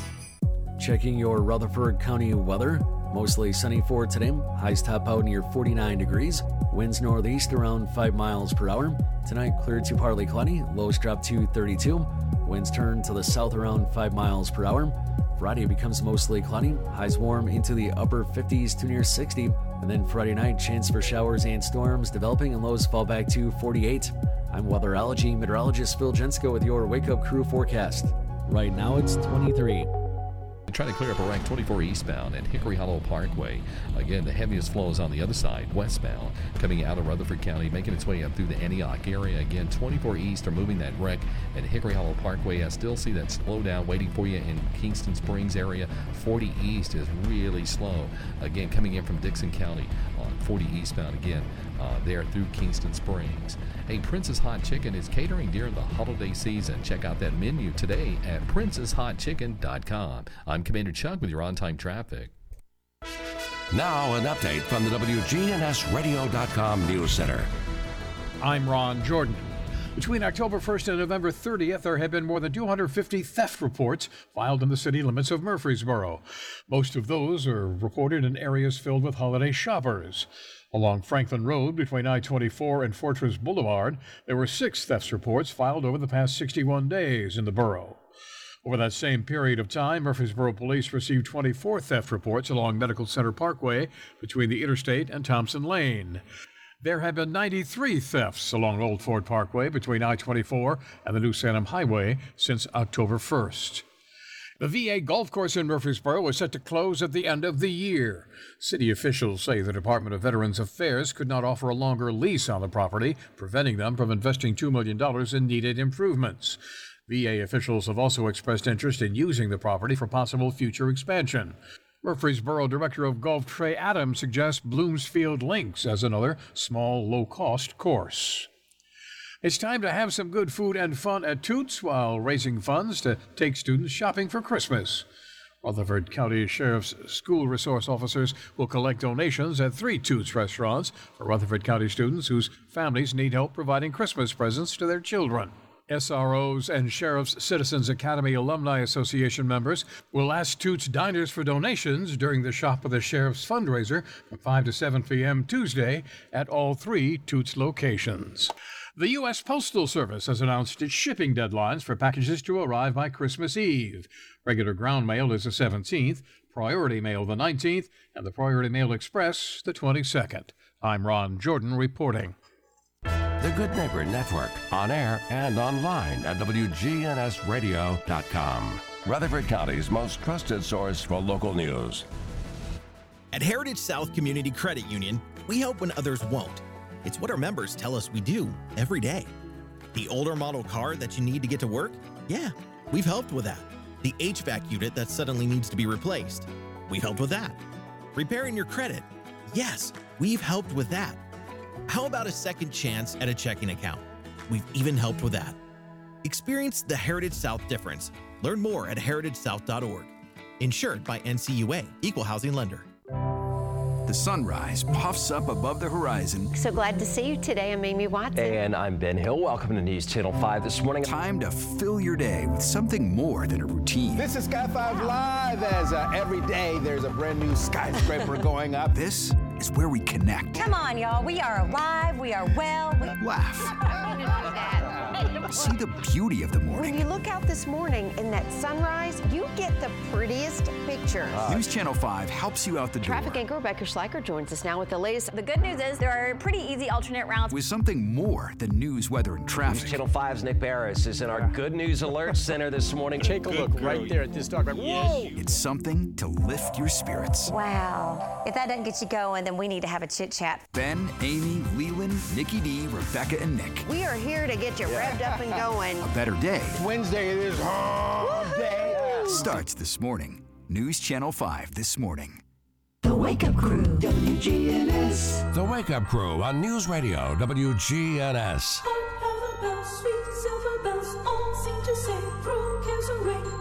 [SPEAKER 74] Checking your Rutherford County weather. Mostly sunny for today, highs top out near 49 degrees, winds northeast around 5 miles per hour. Tonight clear to partly cloudy, lows drop to 32, winds turn to the south around 5 miles per hour. Friday becomes mostly cloudy, highs warm into the upper 50s to near 60, and then Friday night, chance for showers and storms developing, and lows fall back to 48. I'm weatherology meteorologist Phil Jensko with your Wake Up Crew forecast.
[SPEAKER 75] Right now it's 23
[SPEAKER 76] and trying to clear up around 24 eastbound and Hickory Hollow Parkway. Again, the heaviest flow is on the other side, westbound, coming out of Rutherford County, making its way up through the Antioch area. Again, 24 east are moving that wreck at Hickory Hollow Parkway. I still see that slowdown waiting for you in Kingston Springs area. 40 east is really slow. Again, coming in from Dickson County on 40 eastbound again, uh, there through Kingston Springs. Hey, Prince's Hot Chicken is catering during the holiday season. Check out that menu today at princeshotchicken.com. I'm Commander Chuck with your on time traffic.
[SPEAKER 47] Now, an update from the WGNSradio.com News Center.
[SPEAKER 77] I'm Ron Jordan. Between October 1st and November 30th, there have been more than 250 theft reports filed in the city limits of Murfreesboro. Most of those are reported in areas filled with holiday shoppers. Along Franklin Road between I 24 and Fortress Boulevard, there were six thefts reports filed over the past 61 days in the borough. Over that same period of time, Murfreesboro police received 24 theft reports along Medical Center Parkway between the interstate and Thompson Lane. There have been 93 thefts along Old Fort Parkway between I 24 and the New Salem Highway since October 1st. The VA golf course in Murfreesboro was set to close at the end of the year. City officials say the Department of Veterans Affairs could not offer a longer lease on the property, preventing them from investing $2 million in needed improvements. VA officials have also expressed interest in using the property for possible future expansion. Murfreesboro Director of Golf Trey Adams suggests Bloomsfield Links as another small, low cost course. It's time to have some good food and fun at Toots while raising funds to take students shopping for Christmas. Rutherford County Sheriff's School Resource Officers will collect donations at three Toots restaurants for Rutherford County students whose families need help providing Christmas presents to their children. SROs and Sheriff's Citizens Academy Alumni Association members will ask Toots Diners for donations during the Shop of the Sheriff's fundraiser from 5 to 7 p.m. Tuesday at all three Toots locations. The U.S. Postal Service has announced its shipping deadlines for packages to arrive by Christmas Eve. Regular ground mail is the 17th, priority mail the 19th, and the priority mail express the 22nd. I'm Ron Jordan reporting.
[SPEAKER 47] The Good Neighbor Network, on air and online at WGNSradio.com. Rutherford County's most trusted source for local news.
[SPEAKER 78] At Heritage South Community Credit Union, we help when others won't it's what our members tell us we do every day. The older model car that you need to get to work? Yeah, we've helped with that. The HVAC unit that suddenly needs to be replaced? We've helped with that. Repairing your credit? Yes, we've helped with that. How about a second chance at a checking account? We've even helped with that. Experience the Heritage South difference. Learn more at heritagesouth.org. Insured by NCUA, Equal Housing Lender
[SPEAKER 47] the sunrise puffs up above the horizon.
[SPEAKER 79] So glad to see you today. I'm Amy Watson.
[SPEAKER 80] And I'm Ben Hill. Welcome to News Channel 5 this morning.
[SPEAKER 47] Time to fill your day with something more than a routine.
[SPEAKER 81] This is Sky 5 Live as uh, every day there's a brand new skyscraper going up.
[SPEAKER 47] This is where we connect.
[SPEAKER 82] Come on, y'all. We are alive. We are well. We
[SPEAKER 47] laugh. See the beauty of the morning.
[SPEAKER 82] When you look out this morning in that sunrise, you get the prettiest pictures.
[SPEAKER 47] Uh, News Channel 5 helps you out the
[SPEAKER 83] Traffic
[SPEAKER 47] door.
[SPEAKER 83] anchor Rebecca Schleicher joins us now with the latest.
[SPEAKER 84] The good news is there are pretty easy alternate routes.
[SPEAKER 47] With something more than news, weather, and traffic.
[SPEAKER 85] News Channel 5's Nick Beres is in our Good News Alert Center this morning.
[SPEAKER 86] Take a look right there at this dog. Whoa!
[SPEAKER 47] Yes, it's something to lift your spirits.
[SPEAKER 87] Wow. If that doesn't get you going, then we need to have a chit chat.
[SPEAKER 47] Ben, Amy, Leland, Nikki D, Rebecca, and Nick.
[SPEAKER 88] We are here to get you yeah. ready revved up and going.
[SPEAKER 47] A better day.
[SPEAKER 89] Wednesday it is hump day.
[SPEAKER 47] Starts this morning. News Channel 5 this morning. The Wake Up Crew, WGNS. The Wake Up Crew on News Radio, WGNS.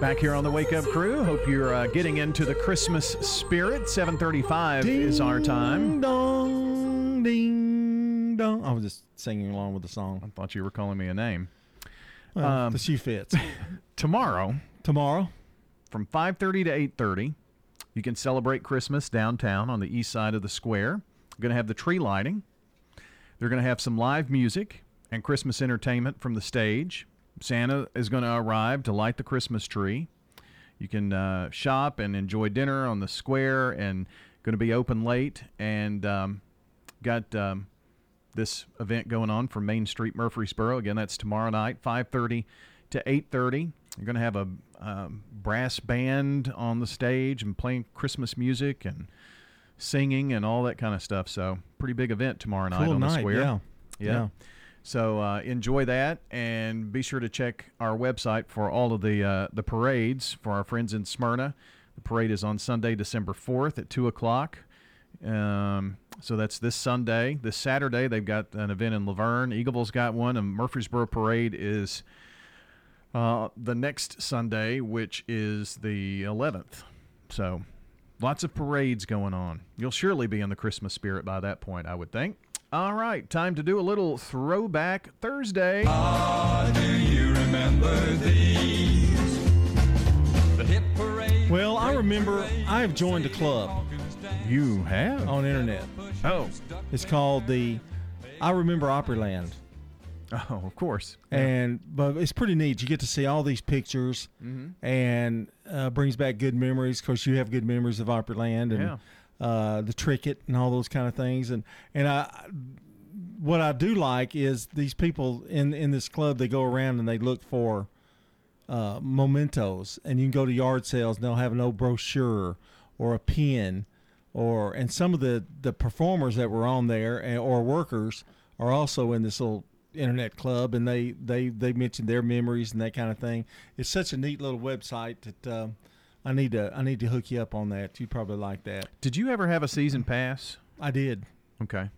[SPEAKER 4] Back here on the Wake Up Crew. Hope you're uh, getting into the Christmas spirit. 7:35 is our time.
[SPEAKER 3] Ding dong, ding dong. I was just singing along with the song.
[SPEAKER 4] I thought you were calling me a name.
[SPEAKER 3] Well, Um, the shoe fits.
[SPEAKER 4] Tomorrow,
[SPEAKER 3] Tomorrow,
[SPEAKER 4] from 5:30 to 8:30, you can celebrate Christmas downtown on the east side of the square. We're going to have the tree lighting. They're going to have some live music and Christmas entertainment from the stage. Santa is going to arrive to light the Christmas tree. You can uh, shop and enjoy dinner on the square, and going to be open late. And um, got um, this event going on for Main Street Murfreesboro. Again, that's tomorrow night, 5:30 to 8:30. You're going to have a um, brass band on the stage and playing Christmas music and singing and all that kind of stuff. So pretty big event tomorrow night
[SPEAKER 3] cool
[SPEAKER 4] on
[SPEAKER 3] night, the
[SPEAKER 4] square.
[SPEAKER 3] Yeah. Yeah. yeah.
[SPEAKER 4] So uh, enjoy that, and be sure to check our website for all of the uh, the parades for our friends in Smyrna. The parade is on Sunday, December fourth at two o'clock. Um, so that's this Sunday. This Saturday, they've got an event in La Vergne. Eagleville's got one. And Murfreesboro Parade is uh, the next Sunday, which is the 11th. So lots of parades going on. You'll surely be in the Christmas spirit by that point, I would think. All right, time to do a little throwback Thursday.
[SPEAKER 47] Ah,
[SPEAKER 3] well, I remember I've joined a club
[SPEAKER 4] you have?
[SPEAKER 3] on internet.
[SPEAKER 4] Oh.
[SPEAKER 3] It's called the I Remember Opryland.
[SPEAKER 4] Oh, of course.
[SPEAKER 3] And but it's pretty neat. You get to see all these pictures, mm-hmm. and uh, brings back good memories. Of course, you have good memories of Opryland and Yeah. uh, the tricket and all those kind of things. And and I, what I do like is these people in in this club. They go around and they look for uh, mementos, and you can go to yard sales and they'll have an old brochure or a pin or and some of the the performers that were on there eh, or workers are also in this little internet club and they they they mentioned their memories and that kind of thing it's such a neat little website that um, i need to i need to hook you up on that you probably like that
[SPEAKER 4] did you ever have a season pass
[SPEAKER 3] i did
[SPEAKER 4] okay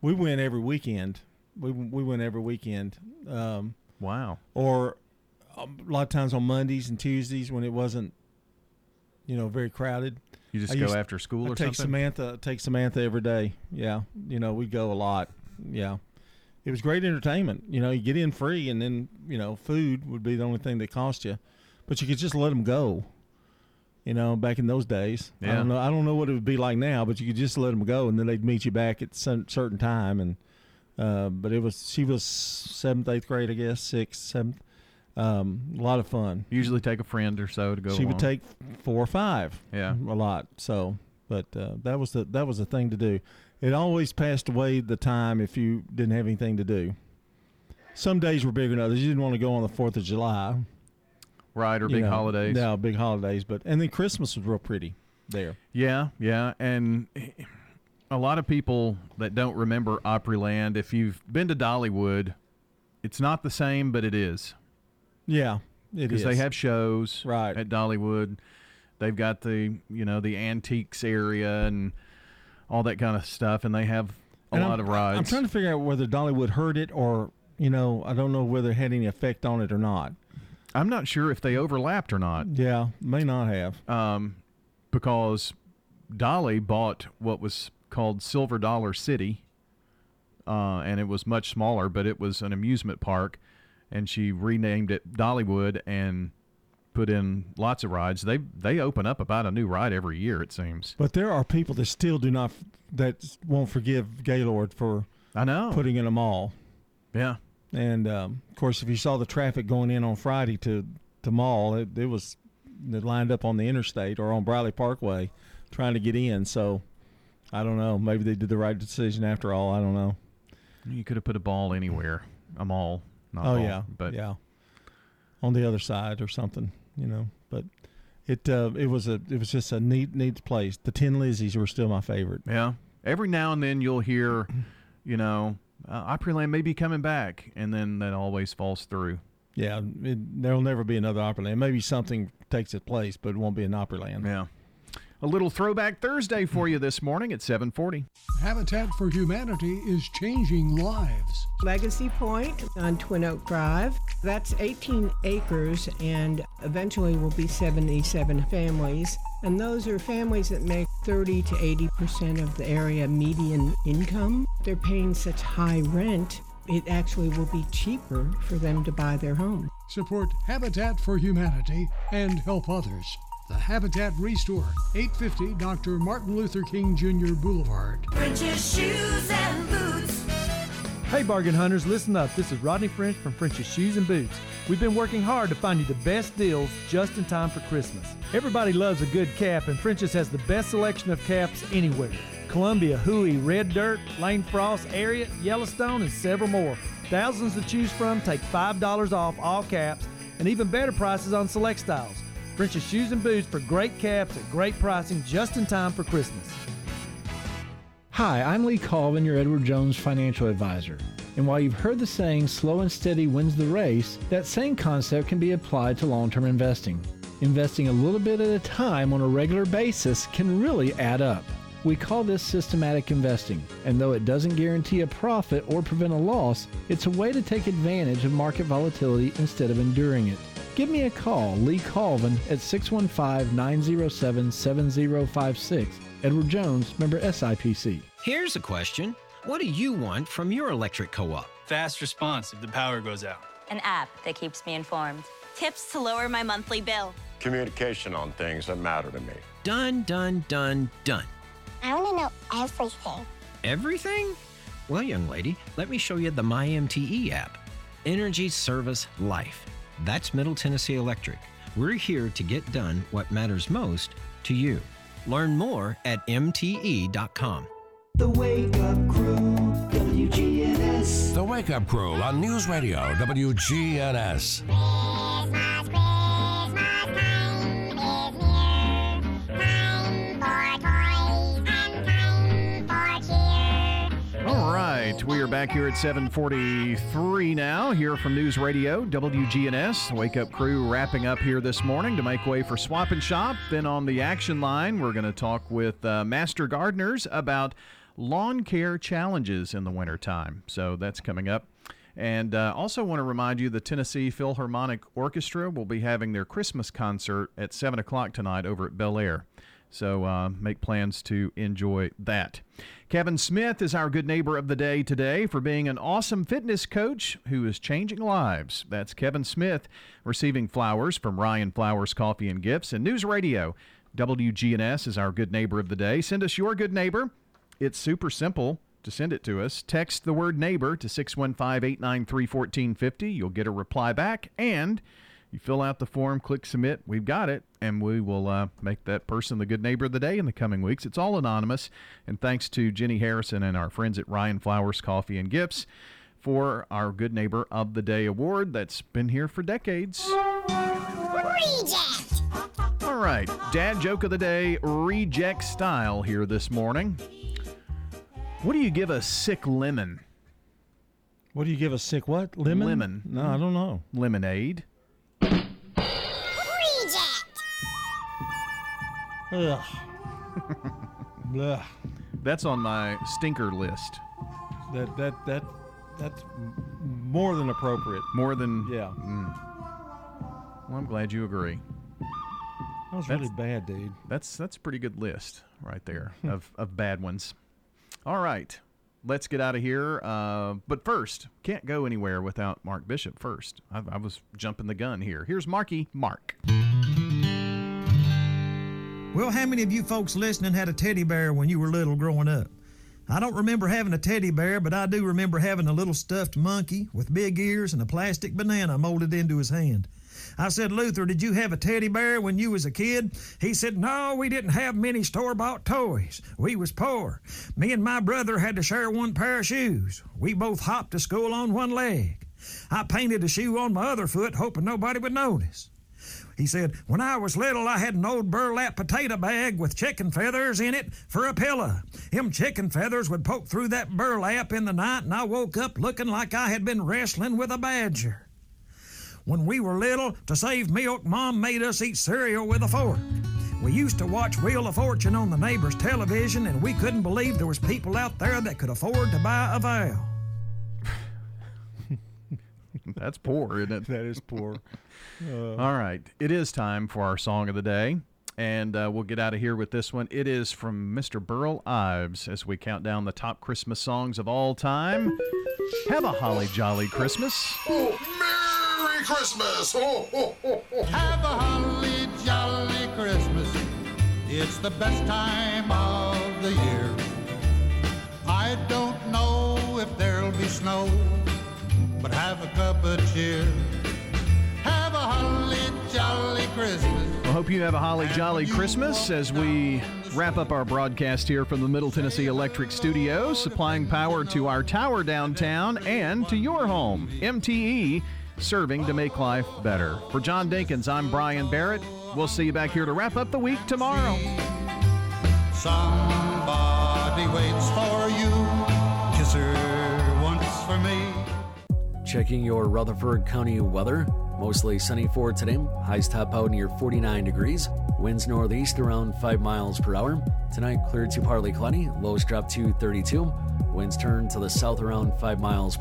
[SPEAKER 3] we went every weekend we, we went every weekend um,
[SPEAKER 4] wow
[SPEAKER 3] or um, a lot of times on mondays and tuesdays when it wasn't you know very crowded
[SPEAKER 4] you just I go after school I or
[SPEAKER 3] take
[SPEAKER 4] something? Samantha,
[SPEAKER 3] take Samantha every day. Yeah. You know, we go a lot. Yeah. It was great entertainment. You know, you get in free and then, you know, food would be the only thing that cost you. But you could just let them go. You know, back in those days, yeah. I don't know. I don't know what it would be like now, but you could just let them go, and then they'd meet you back at some certain time. And uh, but it was she was seventh, eighth grade, I guess, sixth, seventh, um, a lot of fun.
[SPEAKER 4] Usually take a friend or so to go.
[SPEAKER 3] She
[SPEAKER 4] along.
[SPEAKER 3] would take four or five.
[SPEAKER 4] Yeah,
[SPEAKER 3] a lot. So, but uh, that was the that was the thing to do. It always passed away the time if you didn't have anything to do. Some days were bigger than others. You didn't want to go on the Fourth of July,
[SPEAKER 4] right? Or big know, holidays.
[SPEAKER 3] No, big holidays. But and then Christmas was real pretty there.
[SPEAKER 4] Yeah, yeah, and a lot of people that don't remember Opryland. If you've been to Dollywood, it's not the same, but it is.
[SPEAKER 3] Yeah,
[SPEAKER 4] because they have shows
[SPEAKER 3] right
[SPEAKER 4] at Dollywood. They've got the you know the antiques area and all that kind of stuff, and they have a and lot
[SPEAKER 3] I'm,
[SPEAKER 4] of rides. I'm
[SPEAKER 3] trying to figure out whether Dollywood heard it or you know I don't know whether it had any effect on it or not.
[SPEAKER 4] I'm not sure if they overlapped or not.
[SPEAKER 3] Yeah, may not have.
[SPEAKER 4] Um, because Dolly bought what was called Silver Dollar City, uh, and it was much smaller, but it was an amusement park and she renamed it Dollywood and put in lots of rides. They they open up about a new ride every year, it seems.
[SPEAKER 3] But there are people that still do not that won't forgive Gaylord for
[SPEAKER 4] I know
[SPEAKER 3] putting in a mall.
[SPEAKER 4] Yeah,
[SPEAKER 3] and um, of course, if you saw the traffic going in on Friday to to mall, it, it was it lined up on the interstate or on Briley Parkway trying to get in. So I don't know. Maybe they did the right decision after all. I don't know.
[SPEAKER 4] You could have put a ball anywhere. A mall not oh all,
[SPEAKER 3] yeah,
[SPEAKER 4] but
[SPEAKER 3] yeah, on the other side or something, you know. But it uh, it was a it was just a neat neat place. The Tin Lizzies were still my favorite.
[SPEAKER 4] Yeah. Every now and then you'll hear, you know, uh, Opryland may be coming back, and then that always falls through.
[SPEAKER 3] Yeah, there'll never be another Opryland. Maybe something takes its place, but it won't be an Opryland.
[SPEAKER 4] Yeah. A little throwback Thursday for you this morning at 740.
[SPEAKER 78] Habitat for Humanity is changing lives.
[SPEAKER 79] Legacy Point on Twin Oak Drive. That's 18 acres and eventually will be 77 families. And those are families that make 30 to 80% of the area median income. They're paying such high rent, it actually will be cheaper for them to buy their home.
[SPEAKER 78] Support Habitat for Humanity and help others the Habitat Restore, 850 Dr. Martin Luther King Jr. Boulevard.
[SPEAKER 66] French's Shoes and Boots.
[SPEAKER 48] Hey, bargain hunters, listen up. This is Rodney French from French's Shoes and Boots. We've been working hard to find you the best deals just in time for Christmas. Everybody loves a good cap, and French's has the best selection of caps anywhere. Columbia, Hui, Red Dirt, Lane Frost, Ariat, Yellowstone, and several more. Thousands to choose from take $5 off all caps and even better prices on select styles. French's Shoes and Boots for great caps at great pricing just in time for Christmas.
[SPEAKER 71] Hi, I'm Lee Colvin, your Edward Jones financial advisor. And while you've heard the saying, slow and steady wins the race, that same concept can be applied to long term investing. Investing a little bit at a time on a regular basis can really add up. We call this systematic investing, and though it doesn't guarantee a profit or prevent a loss, it's a way to take advantage of market volatility instead of enduring it. Give me a call, Lee Colvin, at 615 907 7056. Edward Jones, member SIPC.
[SPEAKER 90] Here's a question What do you want from your electric co op?
[SPEAKER 91] Fast response if the power goes out,
[SPEAKER 79] an app that keeps me informed,
[SPEAKER 92] tips to lower my monthly bill,
[SPEAKER 93] communication on things that matter to me.
[SPEAKER 90] Done, done, done, done.
[SPEAKER 94] I want to know everything.
[SPEAKER 90] Everything? Well, young lady, let me show you the MyMTE app Energy Service Life. That's Middle Tennessee Electric. We're here to get done what matters most to you. Learn more at MTE.com. The Wake Up Crew,
[SPEAKER 95] WGNS. The Wake Up Crew on News
[SPEAKER 96] Radio, WGNS.
[SPEAKER 4] right, we are back here at 7:43 now. Here from News Radio WGNS, Wake Up Crew wrapping up here this morning to make way for Swap and Shop. Then on the action line, we're going to talk with uh, Master Gardeners about lawn care challenges in the wintertime. So that's coming up. And uh, also want to remind you the Tennessee Philharmonic Orchestra will be having their Christmas concert at 7 o'clock tonight over at Belle Aire. So uh, make plans to enjoy that. Kevin Smith is our good neighbor of the day today for being an awesome fitness coach who is changing lives. That's Kevin Smith receiving flowers from Ryan Flowers Coffee and Gifts and News Radio. WGNS is our good neighbor of the day. Send us your good neighbor. It's super simple to send it to us. Text the word neighbor to 615 893 1450. You'll get a reply back and you fill out the form, click submit. We've got it, and we will uh, make that person the good neighbor of the day in the coming weeks. It's all anonymous, and thanks to Jenny Harrison and our friends at Ryan Flowers Coffee and Gifts for our Good Neighbor of the Day award that's been here for decades.
[SPEAKER 94] Reject.
[SPEAKER 4] All right, dad joke of the day, reject style here this morning. What do you give a sick lemon?
[SPEAKER 3] What do you give a sick what? Lemon?
[SPEAKER 4] Lemon.
[SPEAKER 3] No, I don't know.
[SPEAKER 4] Lemonade.
[SPEAKER 3] Ugh. Blah.
[SPEAKER 4] That's on my stinker list.
[SPEAKER 3] That that that that's more than appropriate.
[SPEAKER 4] More than
[SPEAKER 3] yeah. Mm.
[SPEAKER 4] Well, I'm glad you agree.
[SPEAKER 3] That was that's, really bad, dude.
[SPEAKER 4] That's that's a pretty good list right there of of bad ones. All right, let's get out of here. Uh, but first, can't go anywhere without Mark Bishop. First, I, I was jumping the gun here. Here's Marky Mark.
[SPEAKER 79] Well, how many of you folks listening had a teddy bear when you were little growing up? I don't remember having a teddy bear, but I do remember having a little stuffed monkey with big ears and a plastic banana molded into his hand. I said, Luther, did you have a teddy bear when you was a kid? He said, no, we didn't have many store-bought toys. We was poor. Me and my brother had to share one pair of shoes. We both hopped to school on one leg. I painted a shoe on my other foot, hoping nobody would notice. He said, When I was little, I had an old burlap potato bag with chicken feathers in it for a pillow. Them chicken feathers would poke through that burlap in the night, and I woke up looking like I had been wrestling with a badger. When we were little, to save milk, Mom made us eat cereal with a fork. We used to watch Wheel of Fortune on the neighbor's television, and we couldn't believe there was people out there that could afford to buy a vowel.
[SPEAKER 4] That's poor, isn't it?
[SPEAKER 3] That is poor.
[SPEAKER 4] Uh, All right. It is time for our song of the day. And uh, we'll get out of here with this one. It is from Mr. Burl Ives as we count down the top Christmas songs of all time. Have a holly jolly Christmas.
[SPEAKER 97] Oh, Merry Christmas. Oh,
[SPEAKER 79] oh, Have a holly jolly Christmas. It's the best time of the year. I don't know if there'll be snow, but have a cup of cheer. Have a holly jolly Christmas.
[SPEAKER 4] I hope you have a holly jolly Christmas as we wrap up our broadcast here from the Middle Tennessee Electric Studio, supplying power to our tower downtown and to your home. MTE serving to make life better. For John Dinkins, I'm Brian Barrett. We'll see you back here to wrap up the week tomorrow.
[SPEAKER 95] Somebody waits for you. Kiss her once for me.
[SPEAKER 74] Checking your Rutherford County weather. Mostly sunny for today, highs top out near 49 degrees, winds northeast around 5 miles per hour. Tonight, clear to partly cloudy, lows drop to 32, winds turn to the south around 5 miles per